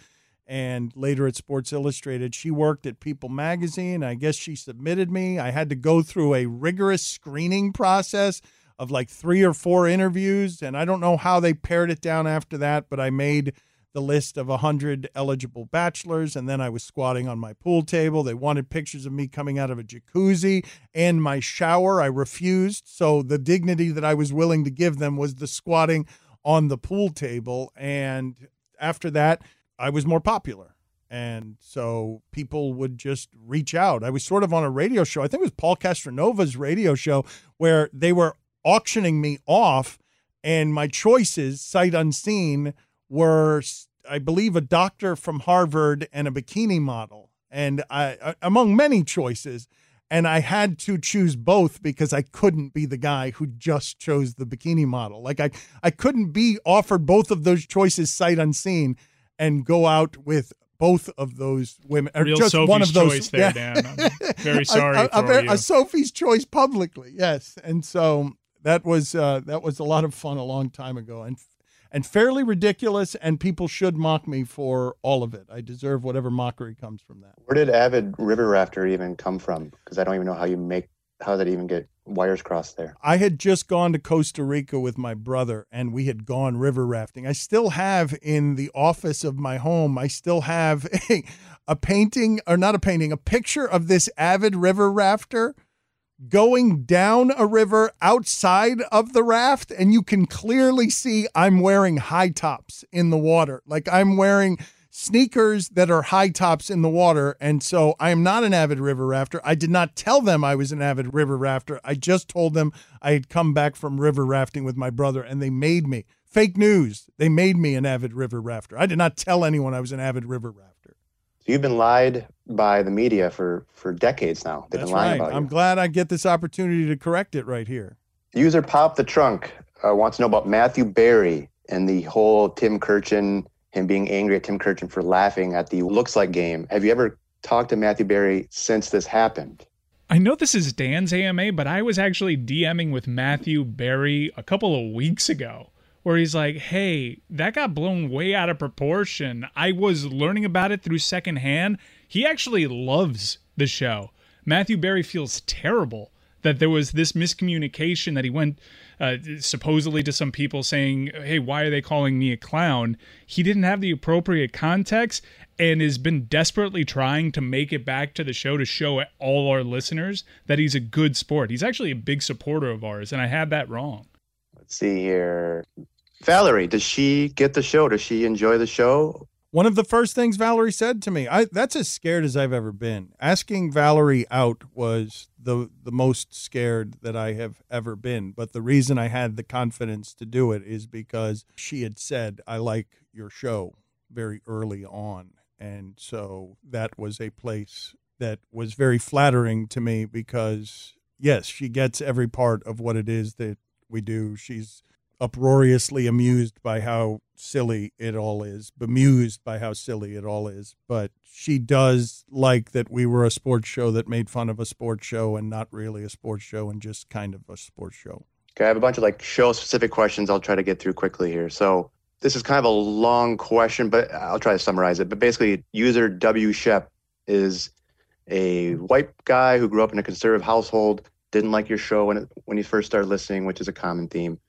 and later at Sports Illustrated. She worked at People Magazine. I guess she submitted me. I had to go through a rigorous screening process of like three or four interviews. And I don't know how they pared it down after that, but I made the list of 100 eligible bachelors. And then I was squatting on my pool table. They wanted pictures of me coming out of a jacuzzi and my shower. I refused. So the dignity that I was willing to give them was the squatting on the pool table. And after that, I was more popular. And so people would just reach out. I was sort of on a radio show. I think it was Paul Castronovo's radio show where they were auctioning me off, and my choices, sight unseen, were, I believe, a doctor from Harvard and a bikini model, and I, among many choices. And I had to choose both because I couldn't be the guy who just chose the bikini model. Like I, I couldn't be offered both of those choices sight unseen and go out with both of those women. or Real just Sophie's one of those. choice there, Dan. I'm very sorry a, a, you. a Sophie's choice publicly, yes. And so that was uh, that was a lot of fun a long time ago, and and fairly ridiculous. And people should mock me for all of it. I deserve whatever mockery comes from that. Where did avid river rafter even come from? Because I don't even know how you make how that even get wires crossed there. I had just gone to Costa Rica with my brother and we had gone river rafting. I still have in the office of my home, I still have a, a painting or not a painting, a picture of this avid river rafter going down a river outside of the raft, and you can clearly see I'm wearing high tops in the water. Like I'm wearing sneakers that are high tops in the water. And so I am not an avid river rafter. I did not tell them I was an avid river rafter. I just told them I had come back from river rafting with my brother, and they made me. Fake news. They made me an avid river rafter. I did not tell anyone I was an avid river rafter. So you've been lied by the media for for decades now. They've That's been lying right. about you. I'm glad I get this opportunity to correct it right here. User Pop the Trunk uh, wants to know about Matthew Berry and the whole Tim Kurkjian, him being angry at Tim Kurkjian for laughing at the looks like game. Have you ever talked to Matthew Berry since this happened? I know this is Dan's AMA, but I was actually DMing with Matthew Berry a couple of weeks ago where he's like, hey, that got blown way out of proportion. I was learning about it through secondhand. He actually loves the show. Matthew Berry feels terrible that there was this miscommunication that he went uh, supposedly to some people saying, hey, why are they calling me a clown? He didn't have the appropriate context and has been desperately trying to make it back to the show to show all our listeners that he's a good sport. He's actually a big supporter of ours, and I had that wrong. Let's see here. Valerie, does she get the show? Does she enjoy the show? One of the first things Valerie said to me, I that's as scared as I've ever been. Asking Valerie out was the the most scared that I have ever been. But the reason I had the confidence to do it is because she had said, I like your show very early on. And so that was a place that was very flattering to me because yes, she gets every part of what it is that we do. She's uproariously amused by how silly it all is, bemused by how silly it all is. But she does like that we were a sports show that made fun of a sports show and not really a sports show and just kind of a sports show. Okay, I have a bunch of like show specific questions I'll try to get through quickly here. So this is kind of a long question, but I'll try to summarize it. But basically, user W Shep is a white guy who grew up in a conservative household, didn't like your show when it, when he first started listening, which is a common theme.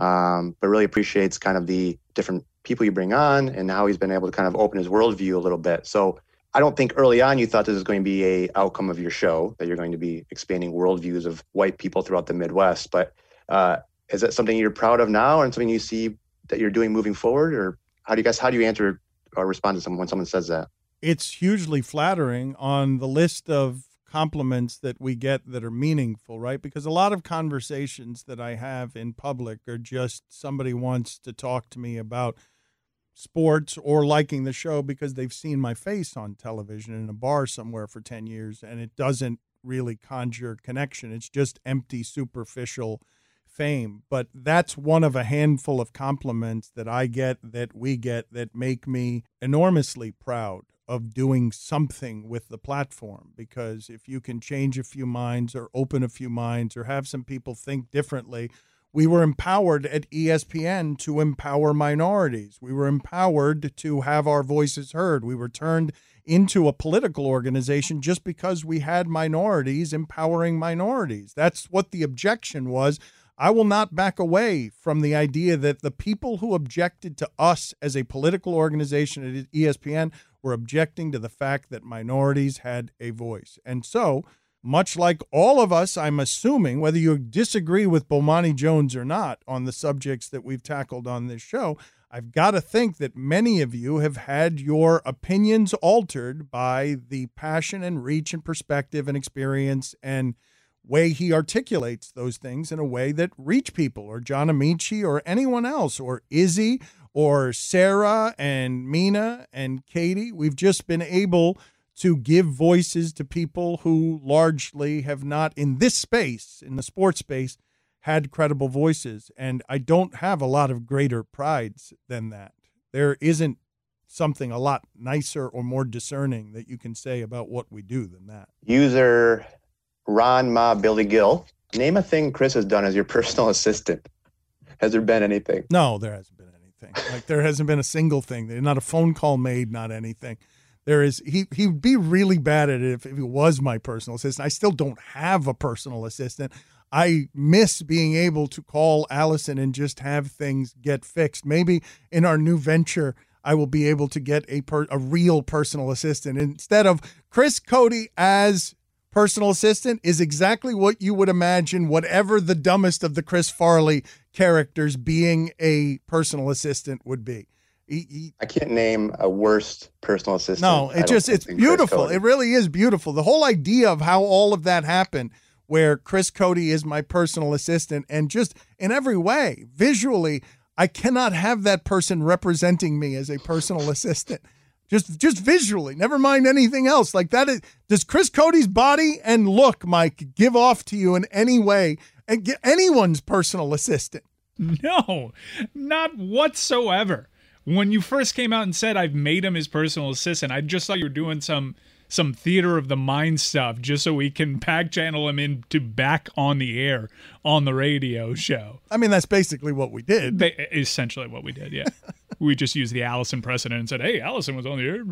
Um, but really appreciates kind of the different people you bring on and how he's been able to kind of open his worldview a little bit. So I don't think early on you thought this was going to be a outcome of your show that you're going to be expanding worldviews of white people throughout the Midwest. But uh, is that something you're proud of now and something you see that you're doing moving forward, or how do you guys how do you answer or respond to someone when someone says that? It's hugely flattering on the list of compliments that we get that are meaningful, right? Because a lot of conversations that I have in public are just somebody wants to talk to me about sports or liking the show because they've seen my face on television in a bar somewhere for 10 years and it doesn't really conjure connection. It's just empty, superficial fame. But that's one of a handful of compliments that I get, that we get, that make me enormously proud of doing something with the platform. Because if you can change a few minds or open a few minds or have some people think differently, we were empowered at ESPN to empower minorities. We were empowered to have our voices heard. We were turned into a political organization just because we had minorities empowering minorities. That's what the objection was. I will not back away from the idea that the people who objected to us as a political organization at ESPN were objecting to the fact that minorities had a voice. And so, much like all of us, I'm assuming, whether you disagree with Bomani Jones or not on the subjects that we've tackled on this show, I've got to think that many of you have had your opinions altered by the passion and reach and perspective and experience and way he articulates those things in a way that reach people or John Amici or anyone else or Izzy or Sarah and Mina and Katie. We've just been able to give voices to people who largely have not in this space, in the sports space, had credible voices. And I don't have a lot of greater prides than that. There isn't something a lot nicer or more discerning that you can say about what we do than that. User Ron Ma Billy Gill. Name a thing Chris has done as your personal assistant. Has there been anything? No, there hasn't been anything. Like there hasn't been a single thing. Not a phone call made, not anything. There is he he'd be really bad at it if, if he was my personal assistant. I still don't have a personal assistant. I miss being able to call Allison and just have things get fixed. Maybe in our new venture, I will be able to get a per, a real personal assistant instead of Chris Cody as personal assistant is exactly what you would imagine whatever the dumbest of the Chris Farley characters being a personal assistant would be. He, he, I can't name a worst personal assistant. no, it just it's beautiful. It really is beautiful. The whole idea of how all of that happened where Chris Cody is my personal assistant and just in every way, visually, I cannot have that person representing me as a personal assistant. Just just visually, never mind anything else. Like that is does Chris Cody's body and look, Mike, give off to you in any way and get anyone's personal assistant? No, not whatsoever. When you first came out and said I've made him his personal assistant, I just thought you were doing some some theater of the mind stuff just so we can back channel him into back on the air on the radio show. I mean, that's basically what we did. Essentially what we did, yeah. we just used the Allison precedent and said, "Hey, Allison was on the air."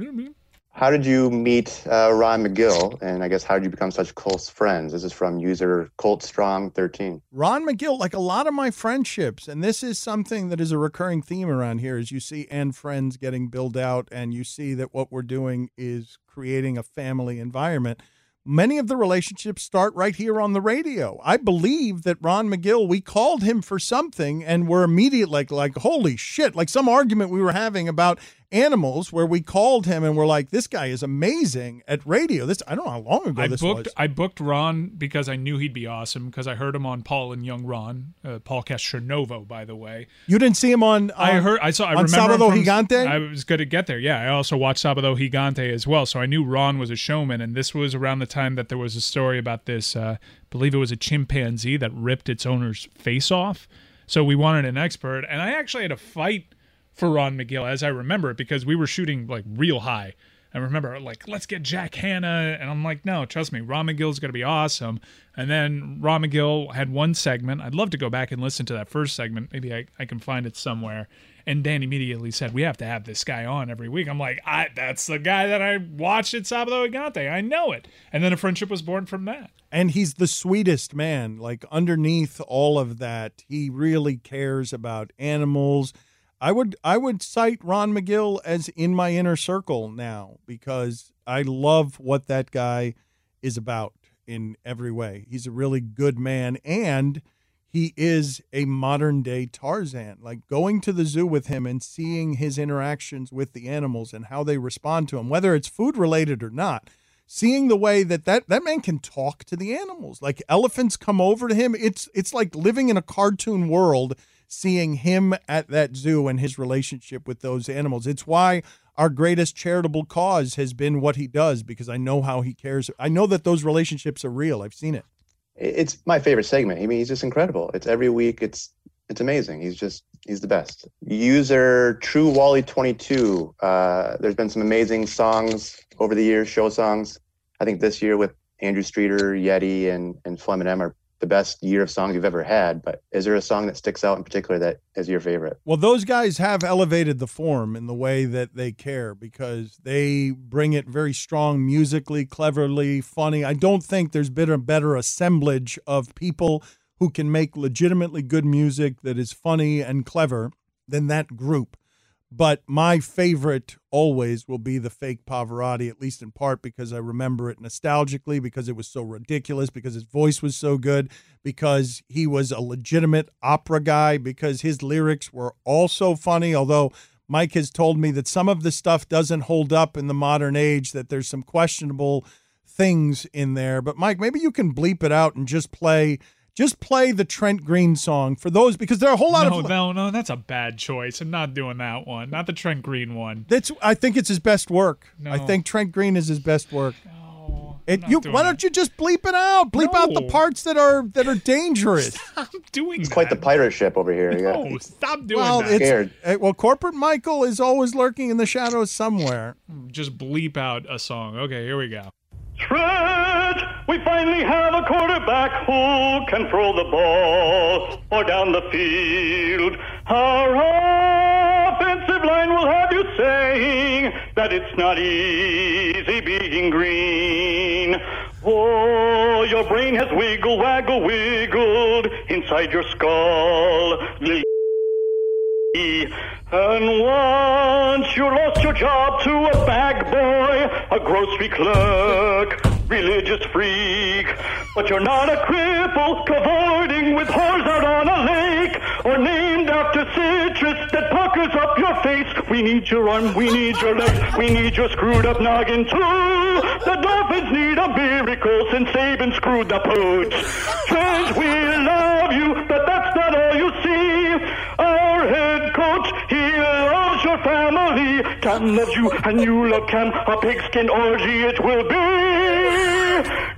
How did you meet uh, Ron Magill? And I guess how did you become such close friends? This is from user Colt Strong 13. Ron Magill, like a lot of my friendships, and this is something that is a recurring theme around here, is you see and friends getting built out, and you see that what we're doing is creating a family environment. Many of the relationships start right here on the radio. I believe that Ron Magill, we called him for something, and we're immediate like like holy shit, like some argument we were having about animals where we called him and we're like, this guy is amazing at radio. This I don't know how long ago I this booked was. I booked Ron because I knew he'd be awesome because I heard him on Paul and Young Ron, uh, Paul Castronovo, by the way. You didn't see him on. I heard I saw I on remember him Sábado from- Gigante? I was going to get there. Yeah, I also watched Sábado Gigante as well, so I knew Ron was a showman. And this was around the time that there was a story about this. Uh, I believe it was a chimpanzee that ripped its owner's face off. So we wanted an expert, and I actually had a fight for Ron Magill as I remember it because we were shooting like real high. I remember like let's get Jack Hanna, and I'm like, no, trust me, Ron Magill's gonna be awesome. And then Ron Magill had one segment. I'd love to go back and listen to that first segment. Maybe I, I can find it somewhere. And Dan immediately said, "We have to have this guy on every week." I'm like, I, "That's the guy that I watched at Sábado Gigante. I know it." And then a friendship was born from that. and he's the sweetest man. Like underneath all of that, he really cares about animals. I would I would cite Ron Magill as in my inner circle now because I love what that guy is about in every way. He's a really good man and he is a modern day Tarzan. Like going to the zoo with him and seeing his interactions with the animals and how they respond to him, whether it's food related or not seeing the way that, that that man can talk to the animals like elephants come over to him it's it's like living in a cartoon world seeing him at that zoo and his relationship with those animals it's why our greatest charitable cause has been what he does because i know how he cares i know that those relationships are real i've seen it It's my favorite segment. I mean, he's just incredible. It's every week. It's it's amazing. He's just he's the best. User True Wally twenty two. Uh, there's been some amazing songs over the years, show songs. I think this year with Andrew Streeter, Yeti, and and Flem and M are the best year of songs you've ever had. But is there a song that sticks out in particular that is your favorite? Well, those guys have elevated the form in the way that they care because they bring it very strong musically, cleverly, funny. I don't think there's been a better assemblage of people who can make legitimately good music that is funny and clever than that group. But my favorite always will be the fake Pavarotti, at least in part because I remember it nostalgically, because it was so ridiculous, because his voice was so good, because he was a legitimate opera guy, because his lyrics were also funny. Although Mike has told me that some of the stuff doesn't hold up in the modern age, that there's some questionable things in there. But Mike, maybe you can bleep it out and just play. Just play the Trent Green song for those because there are a whole lot no, of no, no, that's a bad choice. I'm not doing that one. Not the Trent Green one. That's I think it's his best work. I think Trent Green is his best work. No, It, you why don't you just bleep it out? Bleep out the parts that are that are dangerous. I'm doing It's quite the pirate ship over here. You got- No, stop doing well, that. it's Scared. uh, well, corporate Michael is always lurking in the shadows somewhere. Just bleep out a song. Okay, here we go. Trent, we finally have a quarterback who can throw the ball or down the field. Our offensive line will have you saying that it's not easy being green. Oh, your brain has wiggle, waggle, wiggled inside your skull. And once you lost your job to a bag boy, a grocery clerk, religious freak. But you're not a cripple cavorting with whores out on a lake or named after citrus that puckers up your face. We need your arm, we need your leg, we need your screwed up noggin too. The Dolphins need a miracle since Saban screwed the pooch. Trent, we love you, but that's not all you see. Our head coach, he your family. Loves you and you love Cam. A pigskin orgy it will be.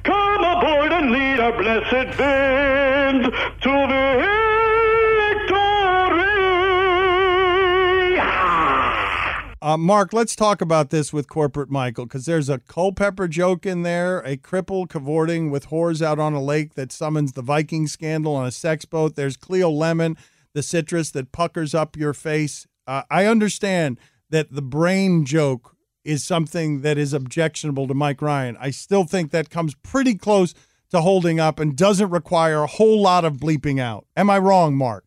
Come aboard and lead our blessed band to victory. Uh, Mark, let's talk about this with corporate Michael because there's a Culpepper joke in there, a cripple cavorting with whores out on a lake that summons the Viking scandal on a sex boat. There's Cleo Lemon, the citrus that puckers up your face. Uh, I understand that the brain joke is something that is objectionable to Mike Ryan. I still think that comes pretty close to holding up and doesn't require a whole lot of bleeping out. Am I wrong, Mark?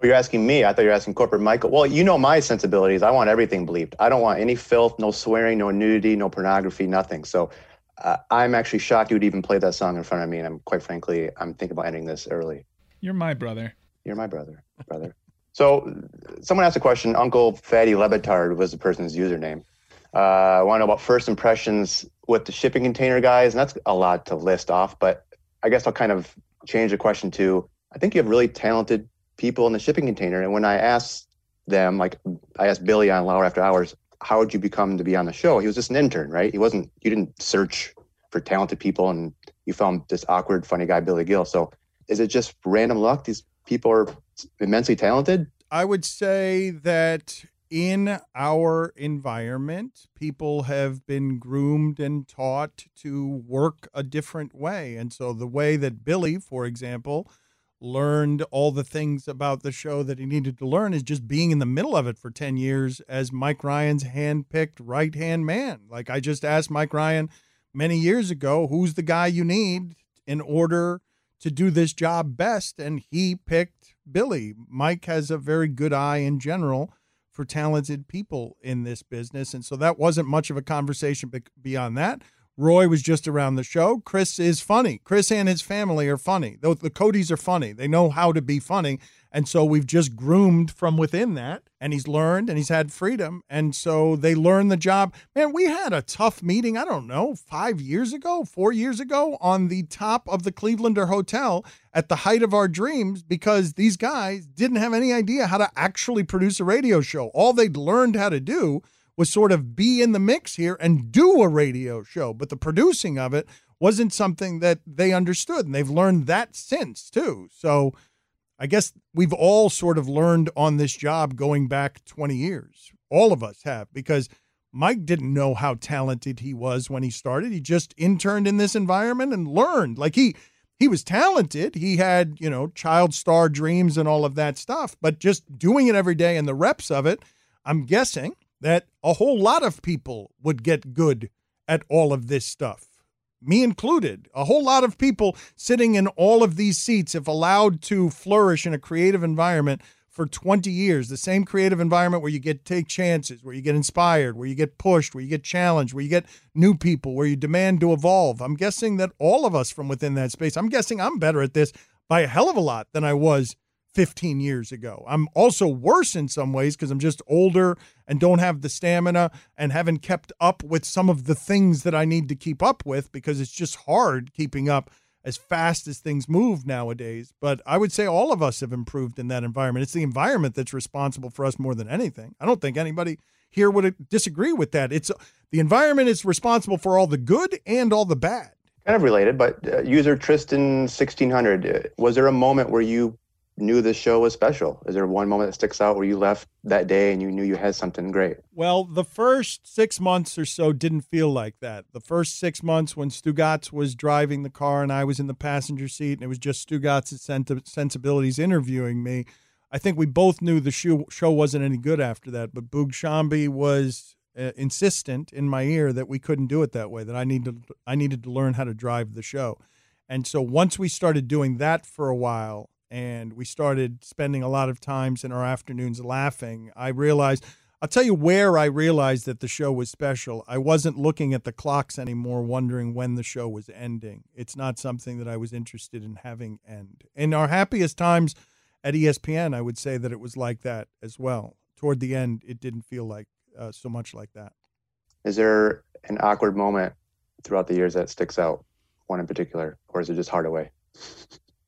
Well, you're asking me. I thought you were asking corporate Michael. Well, you know my sensibilities. I want everything bleeped. I don't want any filth, no swearing, no nudity, no pornography, nothing. So uh, I'm actually shocked you'd even play that song in front of me. And I'm quite frankly, I'm thinking about ending this early. You're my brother. You're my brother, brother. So someone asked a question. Uncle Fatty Lebetard was the person's username. Uh, I want to know about first impressions with the shipping container guys, and that's a lot to list off. But I guess I'll kind of change the question to I think you have really talented people in the shipping container. And when I asked them, like I asked Billy on Lauer After Hours, how did you become to be on the show? He was just an intern, right? He wasn't. You didn't search for talented people, and you found this awkward, funny guy, Billy Gill. So is it just random luck? These people are immensely talented. I would say that in our environment, people have been groomed and taught to work a different way. And so the way that Billy, for example, learned all the things about the show that he needed to learn is just being in the middle of it for 10 years as Mike Ryan's hand-picked right-hand man. Like I just asked Mike Ryan many years ago, who's the guy you need in order to do this job best and he picked Billy. Mike has a very good eye in general for talented people in this business and so that wasn't much of a conversation beyond that. Roy was just around the show. Chris is funny. Chris and his family are funny. The, the Codys are funny. They know how to be funny. And so we've just groomed from within that. And he's learned and he's had freedom. And so they learn the job. Man, we had a tough meeting, I don't know, five years ago, four years ago on the top of the Clevelander Hotel at the height of our dreams because these guys didn't have any idea how to actually produce a radio show. All they'd learned how to do was sort of be in the mix here and do a radio show, but the producing of it wasn't something that they understood, and they've learned that since too. So I guess we've all sort of learned on this job going back 20 years. All of us have, because Mike didn't know how talented he was when he started. He just interned in this environment and learned. Like he he was talented. He had, you know, child star dreams and all of that stuff, but just doing it every day and the reps of it, I'm guessing that a whole lot of people would get good at all of this stuff, me included. A whole lot of people sitting in all of these seats, if allowed to flourish in a creative environment for 20 years, the same creative environment where you get take chances, where you get inspired, where you get pushed, where you get challenged, where you get new people, where you demand to evolve. I'm guessing that all of us from within that space, I'm guessing I'm better at this by a hell of a lot than I was 15 years ago. I'm also worse in some ways because I'm just older and don't have the stamina and haven't kept up with some of the things that I need to keep up with because it's just hard keeping up as fast as things move nowadays. But I would say all of us have improved in that environment. It's the environment that's responsible for us more than anything. I don't think anybody here would disagree with that. It's the environment is responsible for all the good and all the bad. Kind of related, but uh, user Tristan 1600, uh, was there a moment where you knew this show was special? Is there one moment that sticks out where you left that day and you knew you had something great? Well, the first six months or so didn't feel like that. The first six months when Stugotz was driving the car and I was in the passenger seat and it was just Stugotz's sensibilities interviewing me, I think we both knew the show, show wasn't any good after that. But Boog Sciambi was uh, insistent in my ear that we couldn't do it that way, that I needed, I needed to learn how to drive the show. And so once we started doing that for a while, and we started spending a lot of times in our afternoons laughing, I realized I'll tell you where I realized that the show was special. I wasn't looking at the clocks anymore, wondering when the show was ending. It's not something that I was interested in having end. In our happiest times at ESPN, I would say that it was like that as well. Toward the end, it didn't feel like uh, so much like that. Is there an awkward moment throughout the years that sticks out? One in particular, or is it just hard Hardaway?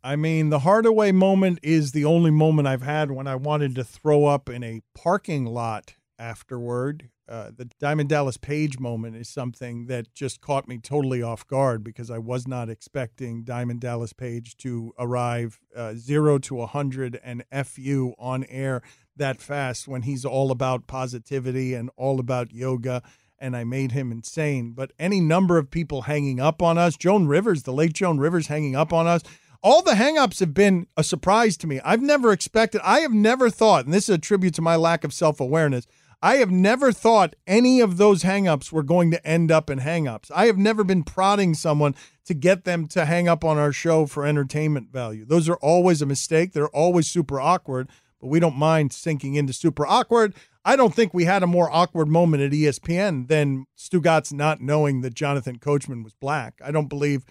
I mean, the Hardaway moment is the only moment I've had when I wanted to throw up in a parking lot afterward. Uh, the Diamond Dallas Page moment is something that just caught me totally off guard because I was not expecting Diamond Dallas Page to arrive uh, zero to a 100 and FU on air that fast when he's all about positivity and all about yoga. And I made him insane. But any number of people hanging up on us, Joan Rivers, the late Joan Rivers hanging up on us, all the hangups have been a surprise to me. I've never expected, I have never thought, and this is a tribute to my lack of self awareness, I have never thought any of those hangups were going to end up in hangups. I have never been prodding someone to get them to hang up on our show for entertainment value. Those are always a mistake. They're always super awkward, but we don't mind sinking into super awkward. I don't think we had a more awkward moment at ESPN than Stugotz not knowing that Jonathan Coachman was black. I don't believe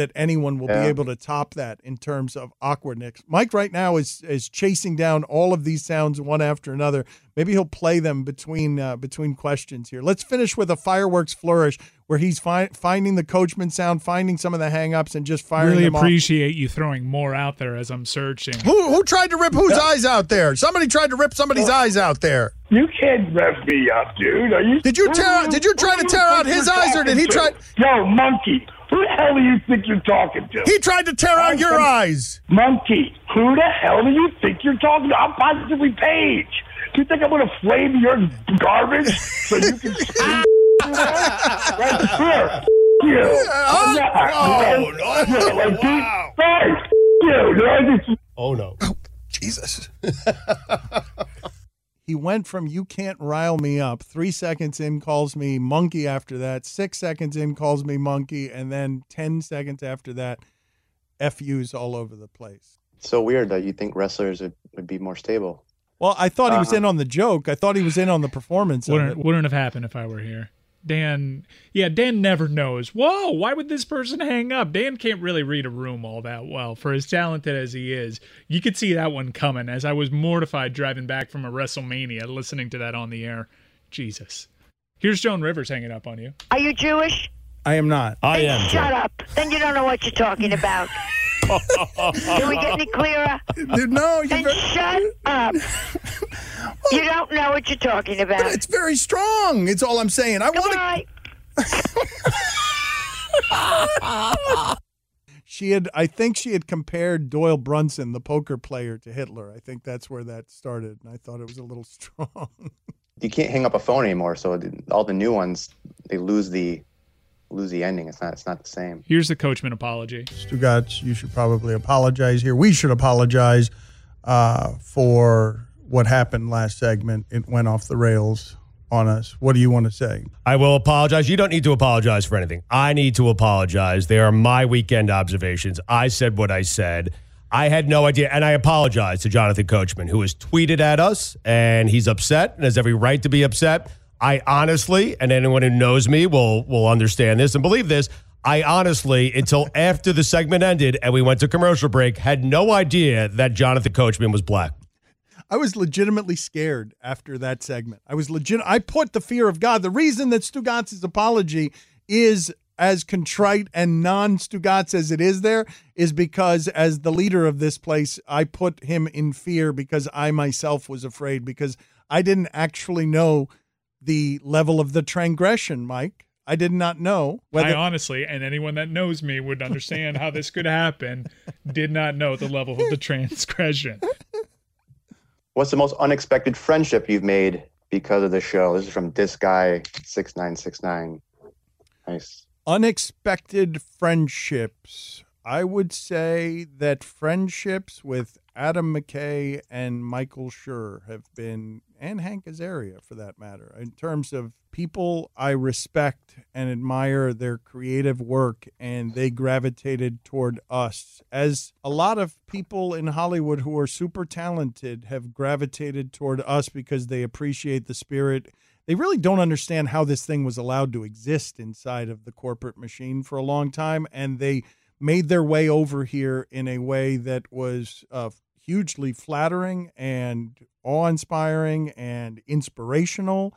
that anyone will Yeah. be able to top that in terms of awkwardness. Mike right now is is chasing down all of these sounds one after another. Maybe he'll play them between uh, between questions here. Let's finish with a fireworks flourish where he's fi- finding the coachman sound, finding some of the hangups, and just firing Really them off. appreciate you throwing more out there as I'm searching. Who who tried to rip whose eyes out there? Somebody tried to rip somebody's eyes out there. You can't rev me up, dude. Are you? Did you tear- do did you try to tear out his eyes, or did he try- to? Yo, monkey. Who the hell do you think you're talking to? He tried to tear out your eyes. Monkey. Who the hell do you think you're talking to? I'm positively Page. Do you think I'm gonna flame your garbage so you can? right here. You. Oh, I'm not. Oh, Yeah, like, dude, hey, you. Did I just- Oh no. Oh, Jesus. he went from you can't rile me up. Three seconds in, calls me monkey after that. Six seconds in, calls me monkey. And then 10 seconds after that, FU's all over the place. so weird that you think wrestlers would, would be more stable. Well, I thought he was Uh-huh. in on the joke. I thought he was in on the performance Wouldn't it. wouldn't have happened if I were here. Dan, yeah, Dan never knows. Whoa, why would this person hang up? Dan can't really read a room all that well. For as talented as he is, you could see that one coming. As I was mortified driving back from a WrestleMania, listening to that on the air. Jesus. Here's Joan Rivers hanging up on you. Are you Jewish? I am not. I Then am. Shut up. Then you don't know what you're talking about. Can we get any clearer? no, Then shut up. you don't know what you're talking about. it's very strong. It's all I'm saying. I want to. She had, I think she had compared Doyle Brunson, the poker player, to Hitler. I think that's where that started, and I thought it was a little strong. You can't hang up a phone anymore, so all the new ones they lose the lose the ending. It's not it's not the same. Here's the Coachman apology. Stugotz, you should probably apologize here. We should apologize uh, for what happened last segment. It went off the rails on us. What do you want to say? I will apologize. You don't need to apologize for anything. I need to apologize. They are my weekend observations. I said what I said. I had no idea, and I apologize to Jonathan Coachman, who has tweeted at us, and he's upset and has every right to be upset. I honestly, and anyone who knows me will will understand this and believe this. I honestly, until after the segment ended and we went to commercial break, had no idea that Jonathan Coachman was black. I was legitimately scared after that segment. I was legit. I put the fear of God. The reason that Stugotz's apology is as contrite and non Stugotz as it is there is because as the leader of this place, I put him in fear because I myself was afraid because I didn't actually know the level of the transgression, Mike. I did not know I whether honestly, and anyone that knows me would understand how this could happen, did not know the level of the transgression. What's the most unexpected friendship you've made because of the show? This is from this guy six nine six nine. Nice. unexpected friendships. I would say that friendships with Adam McKay and Michael Schur have been and Hank Azaria for that matter, in terms of people I respect and admire their creative work, and they gravitated toward us. As a lot of people in Hollywood who are super talented have gravitated toward us because they appreciate the spirit. They really don't understand how this thing was allowed to exist inside of the corporate machine for a long time, and they made their way over here in a way that was uh, hugely flattering and awe inspiring and inspirational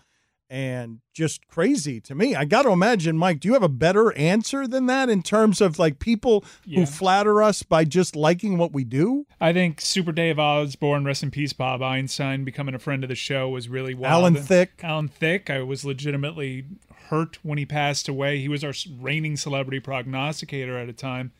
and just crazy to me. I got to imagine, Mike, do you have a better answer than that in terms of like people Yeah. who flatter us by just liking what we do? I think Super Dave Osborne, rest in peace, Bob Einstein, becoming a friend of the show was really wild. Alan Thicke. Alan Thicke. I was legitimately hurt when he passed away. He was our reigning celebrity prognosticator at a time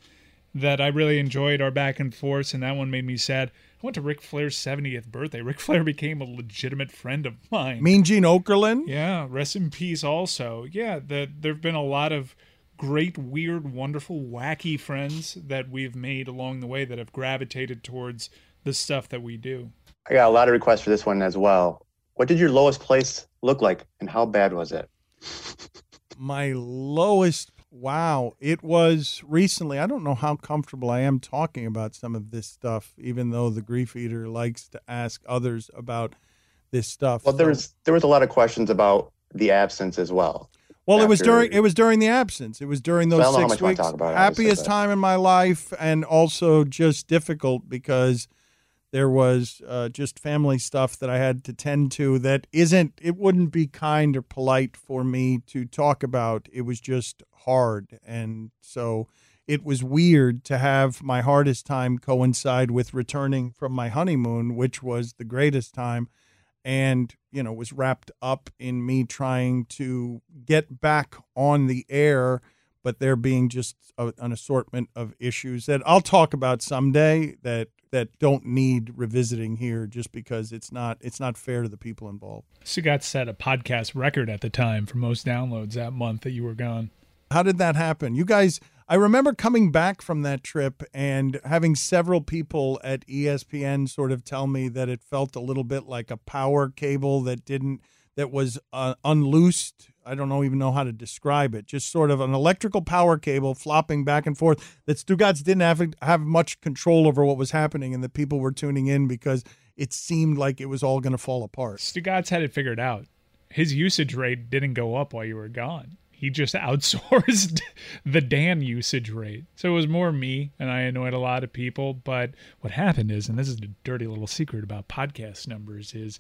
that I really enjoyed our back and forth, and that one made me sad. I went to Ric Flair's 70th birthday. Ric Flair became a legitimate friend of mine. Mean Gene Okerlund? Yeah, rest in peace also. Yeah, the, there have been a lot of great, weird, wonderful, wacky friends that we've made along the way that have gravitated towards the stuff that we do. I got a lot of requests for this one as well. What did your lowest place look like, and how bad was it? my lowest wow it was recently i don't know how comfortable i am talking about some of this stuff even though the grief eater likes to ask others about this stuff Well, there was there was a lot of questions about the absence as well. well it was during it was during the absence it was during those Well, I don't know how six much you wanna weeks it, happiest time in my life and also just difficult because there was uh, just family stuff that I had to tend to that isn't, it wouldn't be kind or polite for me to talk about. It was just hard. And so it was weird to have my hardest time coincide with returning from my honeymoon, which was the greatest time. And, you know, was wrapped up in me trying to get back on the air but there being just a, an assortment of issues that I'll talk about someday that that don't need revisiting here just because it's not it's not fair to the people involved. Stugotz set a podcast record at the time for most downloads that month that you were gone. How did that happen? You guys I remember coming back from that trip and having several people at ESPN sort of tell me that it felt a little bit like a power cable that didn't that was uh, unloosed. I don't know even know how to describe it. Just sort of an electrical power cable flopping back and forth. That Stugotz didn't have have much control over what was happening, and that people were tuning in because it seemed like it was all going to fall apart. Stugotz had it figured out. His usage rate didn't go up while you were gone. He just outsourced the Dan usage rate. So it was more me, and I annoyed a lot of people. But what happened is, and this is a dirty little secret about podcast numbers, is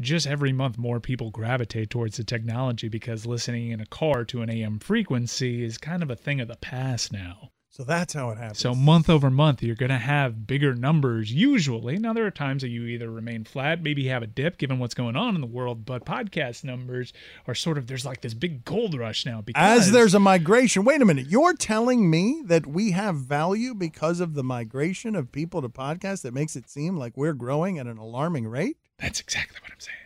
just every month more people gravitate towards the technology because listening in a car to an AM frequency is kind of a thing of the past now. So that's how it happens. So month over month, you're going to have bigger numbers usually. Now, there are times that you either remain flat, maybe have a dip given what's going on in the world, but podcast numbers are sort of, there's like this big gold rush now because As there's a migration. Wait a minute. You're telling me that we have value because of the migration of people to podcasts that makes it seem like we're growing at an alarming rate? That's exactly what I'm saying.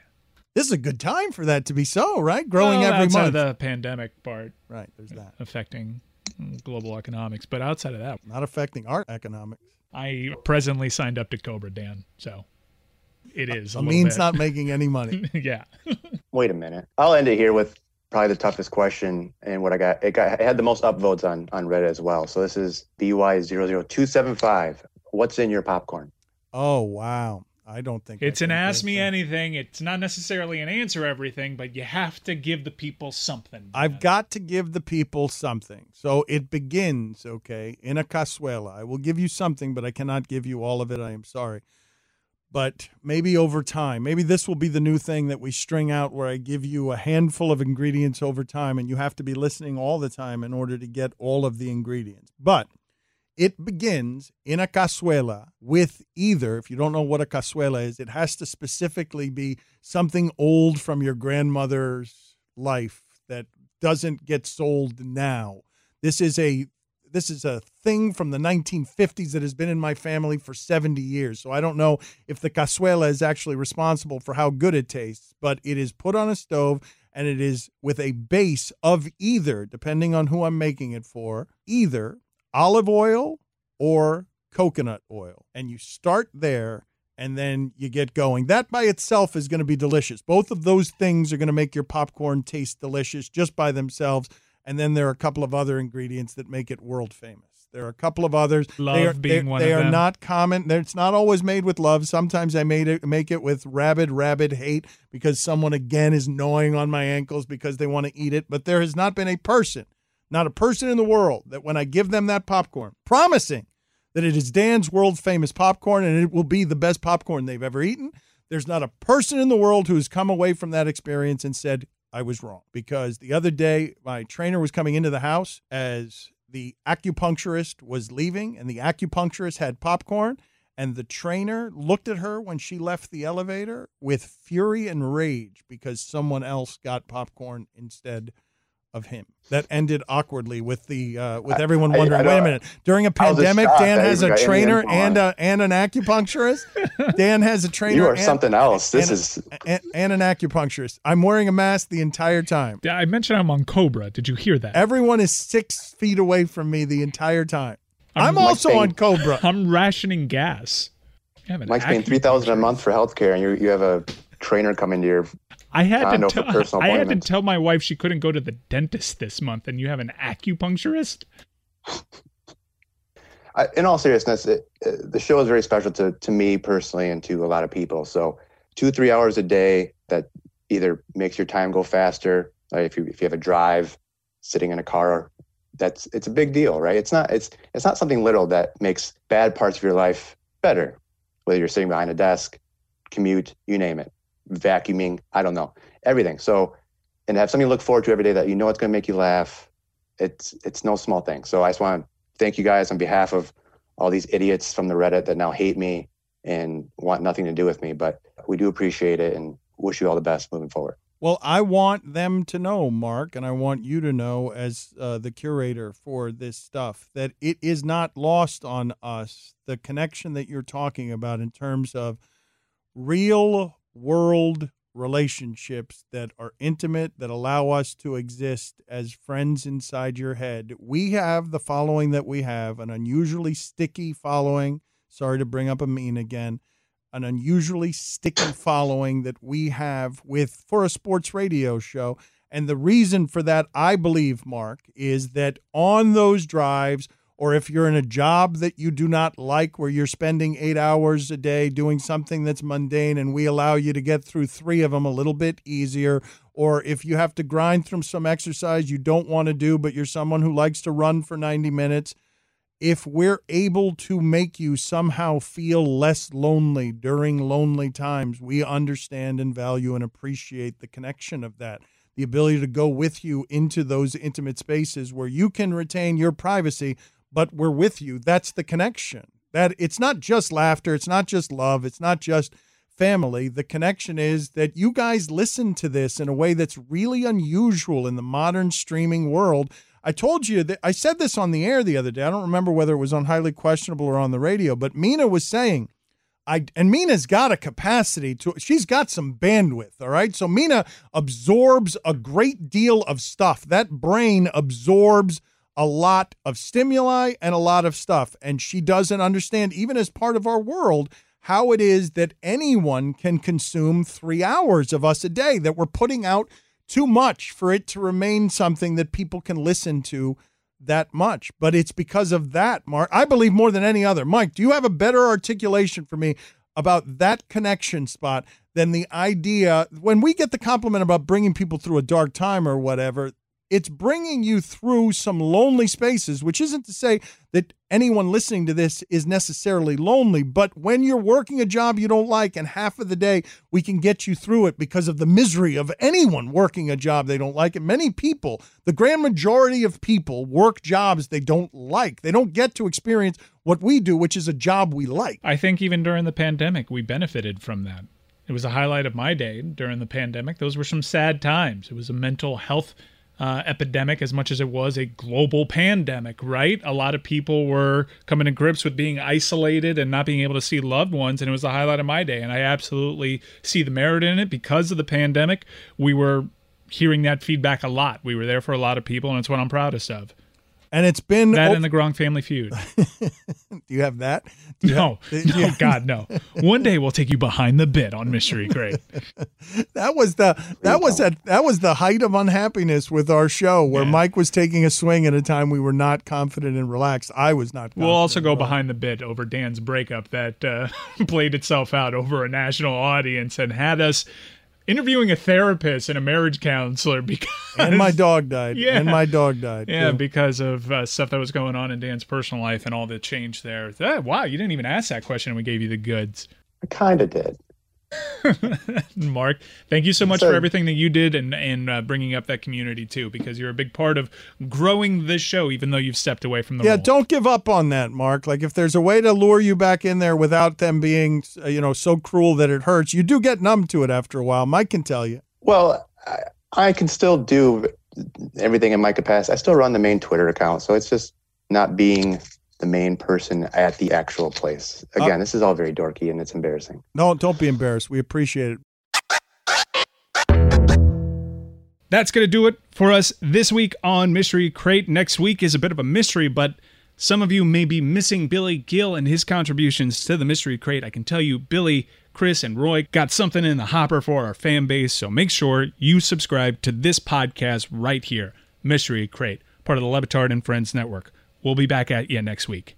This is a good time for that to be so, right? Growing Well, every month. the pandemic part right, there's that. affecting global economics. But outside of that, Not affecting our economics. I presently signed up to Cobra Dan. So it uh, is. A It means bit. not making any money. yeah. Wait a minute. I'll end it here with probably the toughest question and what I got. It got it had the most upvotes on on Reddit as well. So this is BY00275. What's in your popcorn? Oh, wow. I don't think It's an ask me anything. It's not necessarily an answer everything, but you have to give the people something. I've got to give the people something. So it begins, okay, in a cazuela. I will give you something, but I cannot give you all of it. I am sorry. But maybe over time, maybe this will be the new thing that we string out where I give you a handful of ingredients over time and you have to be listening all the time in order to get all of the ingredients. But it begins in a cazuela with either, if you don't know what a cazuela is, it has to specifically be something old from your grandmother's life that doesn't get sold now. This is a this is a thing from the 1950s that has been in my family for 70 years. So I don't know if the cazuela is actually responsible for how good it tastes, but it is put on a stove and it is with a base of either, depending on who I'm making it for, either olive oil or coconut oil. And you start there and then you get going. That by itself is going to be delicious. Both of those things are going to make your popcorn taste delicious just by themselves. And then there are a couple of other ingredients that make it world famous. There are a couple of others. Love they are, being they, one they of are not common. It's not always made with love. Sometimes I made it make it with rabid, rabid hate because someone again is gnawing on my ankles because they want to eat it. But there has not been a person, not a person in the world, that when I give them that popcorn, promising that it is Dan's world famous popcorn and it will be the best popcorn they've ever eaten. There's not a person in the world who has come away from that experience and said, I was wrong. Because the other day, my trainer was coming into the house as the acupuncturist was leaving, and the acupuncturist had popcorn. And the trainer looked at her when she left the elevator with fury and rage because someone else got popcorn instead of him. That ended awkwardly with the uh, with everyone I- I wondering. Wait a minute! During a pandemic, shocked Dan has a trainer and a and an acupuncturist. Dan has a trainer. You are and- something else. This and- is and, and an acupuncturist. I'm wearing a mask the entire time. Yeah, I mentioned I'm on Cobra. Did you hear that? Everyone is six feet away from me the entire time. I'm, I'm also on Cobra. I'm rationing gas. You Mike's paying three thousand a month for healthcare, and you you have a trainer come into your I had to tell, I had to tell my wife she couldn't go to the dentist this month, and you have an acupuncturist. I, in all seriousness, it, uh, the show is very special to to me personally and to a lot of people. So, two three hours a day that either makes your time go faster. Like if you if you have a drive, sitting in a car, that's it's a big deal, right? It's not it's it's not something little that makes bad parts of your life better. Whether you're sitting behind a desk, commute, you name it, vacuuming, I don't know, everything. So, and have something to look forward to every day that you know it's going to make you laugh. It's it's no small thing. So I just want to thank you guys on behalf of all these idiots from the Reddit that now hate me and want nothing to do with me. But we do appreciate it and wish you all the best moving forward. Well, I want them to know, Mark, and I want you to know, as uh, the curator for this stuff, that it is not lost on us the connection that you're talking about in terms of real world relationships that are intimate, that allow us to exist as friends inside your head. We have the following that we have an unusually sticky following. Sorry to bring up Amin again an unusually sticky following that we have with for a sports radio show. And the reason for that, I believe, Mark, is that on those drives, or if you're in a job that you do not like, where you're spending eight hours a day doing something that's mundane, and we allow you to get through three of them a little bit easier, or if you have to grind through some exercise you don't want to do, but you're someone who likes to run for 90 minutes, if we're able to make you somehow feel less lonely during lonely times, we understand and value and appreciate the connection of that. The ability to go with you into those intimate spaces where you can retain your privacy, but we're with you. That's the connection. That it's not just laughter, it's not just love, it's not just family. The connection is that you guys listen to this in a way that's really unusual in the modern streaming world. I told you that I said this on the air the other day. I don't remember whether it was on highly questionable or on the radio, but Mina was saying, I and Mina's got a capacity to she's got some bandwidth, all right? So Mina absorbs a great deal of stuff. That brain absorbs a lot of stimuli and a lot of stuff and she doesn't understand even as part of our world how it is that anyone can consume 3 hours of us a day that we're putting out too much for it to remain something that people can listen to that much. But it's because of that, Mark. I believe more than any other. Mike, do you have a better articulation for me about that connection spot than the idea when we get the compliment about bringing people through a dark time or whatever? It's bringing you through some lonely spaces, which isn't to say that anyone listening to this is necessarily lonely, but when you're working a job you don't like and half of the day we can get you through it because of the misery of anyone working a job they don't like. And many people, the grand majority of people, work jobs they don't like. They don't get to experience what we do, which is a job we like. I think even during the pandemic, we benefited from that. It was a highlight of my day during the pandemic. Those were some sad times. It was a mental health uh, epidemic as much as it was a global pandemic, right? A lot of people were coming to grips with being isolated and not being able to see loved ones, and it was the highlight of my day. And I absolutely see the merit in it because of the pandemic. We were hearing that feedback a lot. We were there for a lot of people, and it's what I'm proudest of. And it's been That oh, and the Gronk family feud. Do you have that? No, no, God, no. One day we'll take you behind the bit on Mystery Crate. That was the that was at that was the height of unhappiness with our show, where Mike was taking a swing at a time we were not confident and relaxed. I was not. We'll also go behind the bit over Dan's breakup that uh, played itself out over a national audience and had us interviewing a therapist and a marriage counselor because and my dog died. Yeah. and my dog died. Yeah, too. because of uh, stuff that was going on in Dan's personal life and all the change there. Uh, wow, you didn't even ask that question. and We gave you the goods. I kind of did. Mark, thank you so much So- for everything that you did and and uh, bringing up that community too, because you're a big part of growing this show, even though you've stepped away from the yeah, role. don't give up on that, Mark. Like if there's a way to lure you back in there without them being, uh, you know, so cruel that it hurts, you do get numb to it after a while. Mike can tell you. Well, I, I can still do everything in my capacity. I still run the main Twitter account, so it's just not being the main person at the actual place. Uh, Again, this is all very dorky and it's embarrassing. No, don't be embarrassed. We appreciate it. That's going to do it for us this week on Mystery Crate. Next week is a bit of a mystery, but some of you may be missing Billy Gil and his contributions to the Mystery Crate. I can tell you, Billy, Chris, and Roy got something in the hopper for our fan base, so make sure you subscribe to this podcast right here, Mystery Crate, part of the Le Batard and Friends Network. We'll be back at you next week.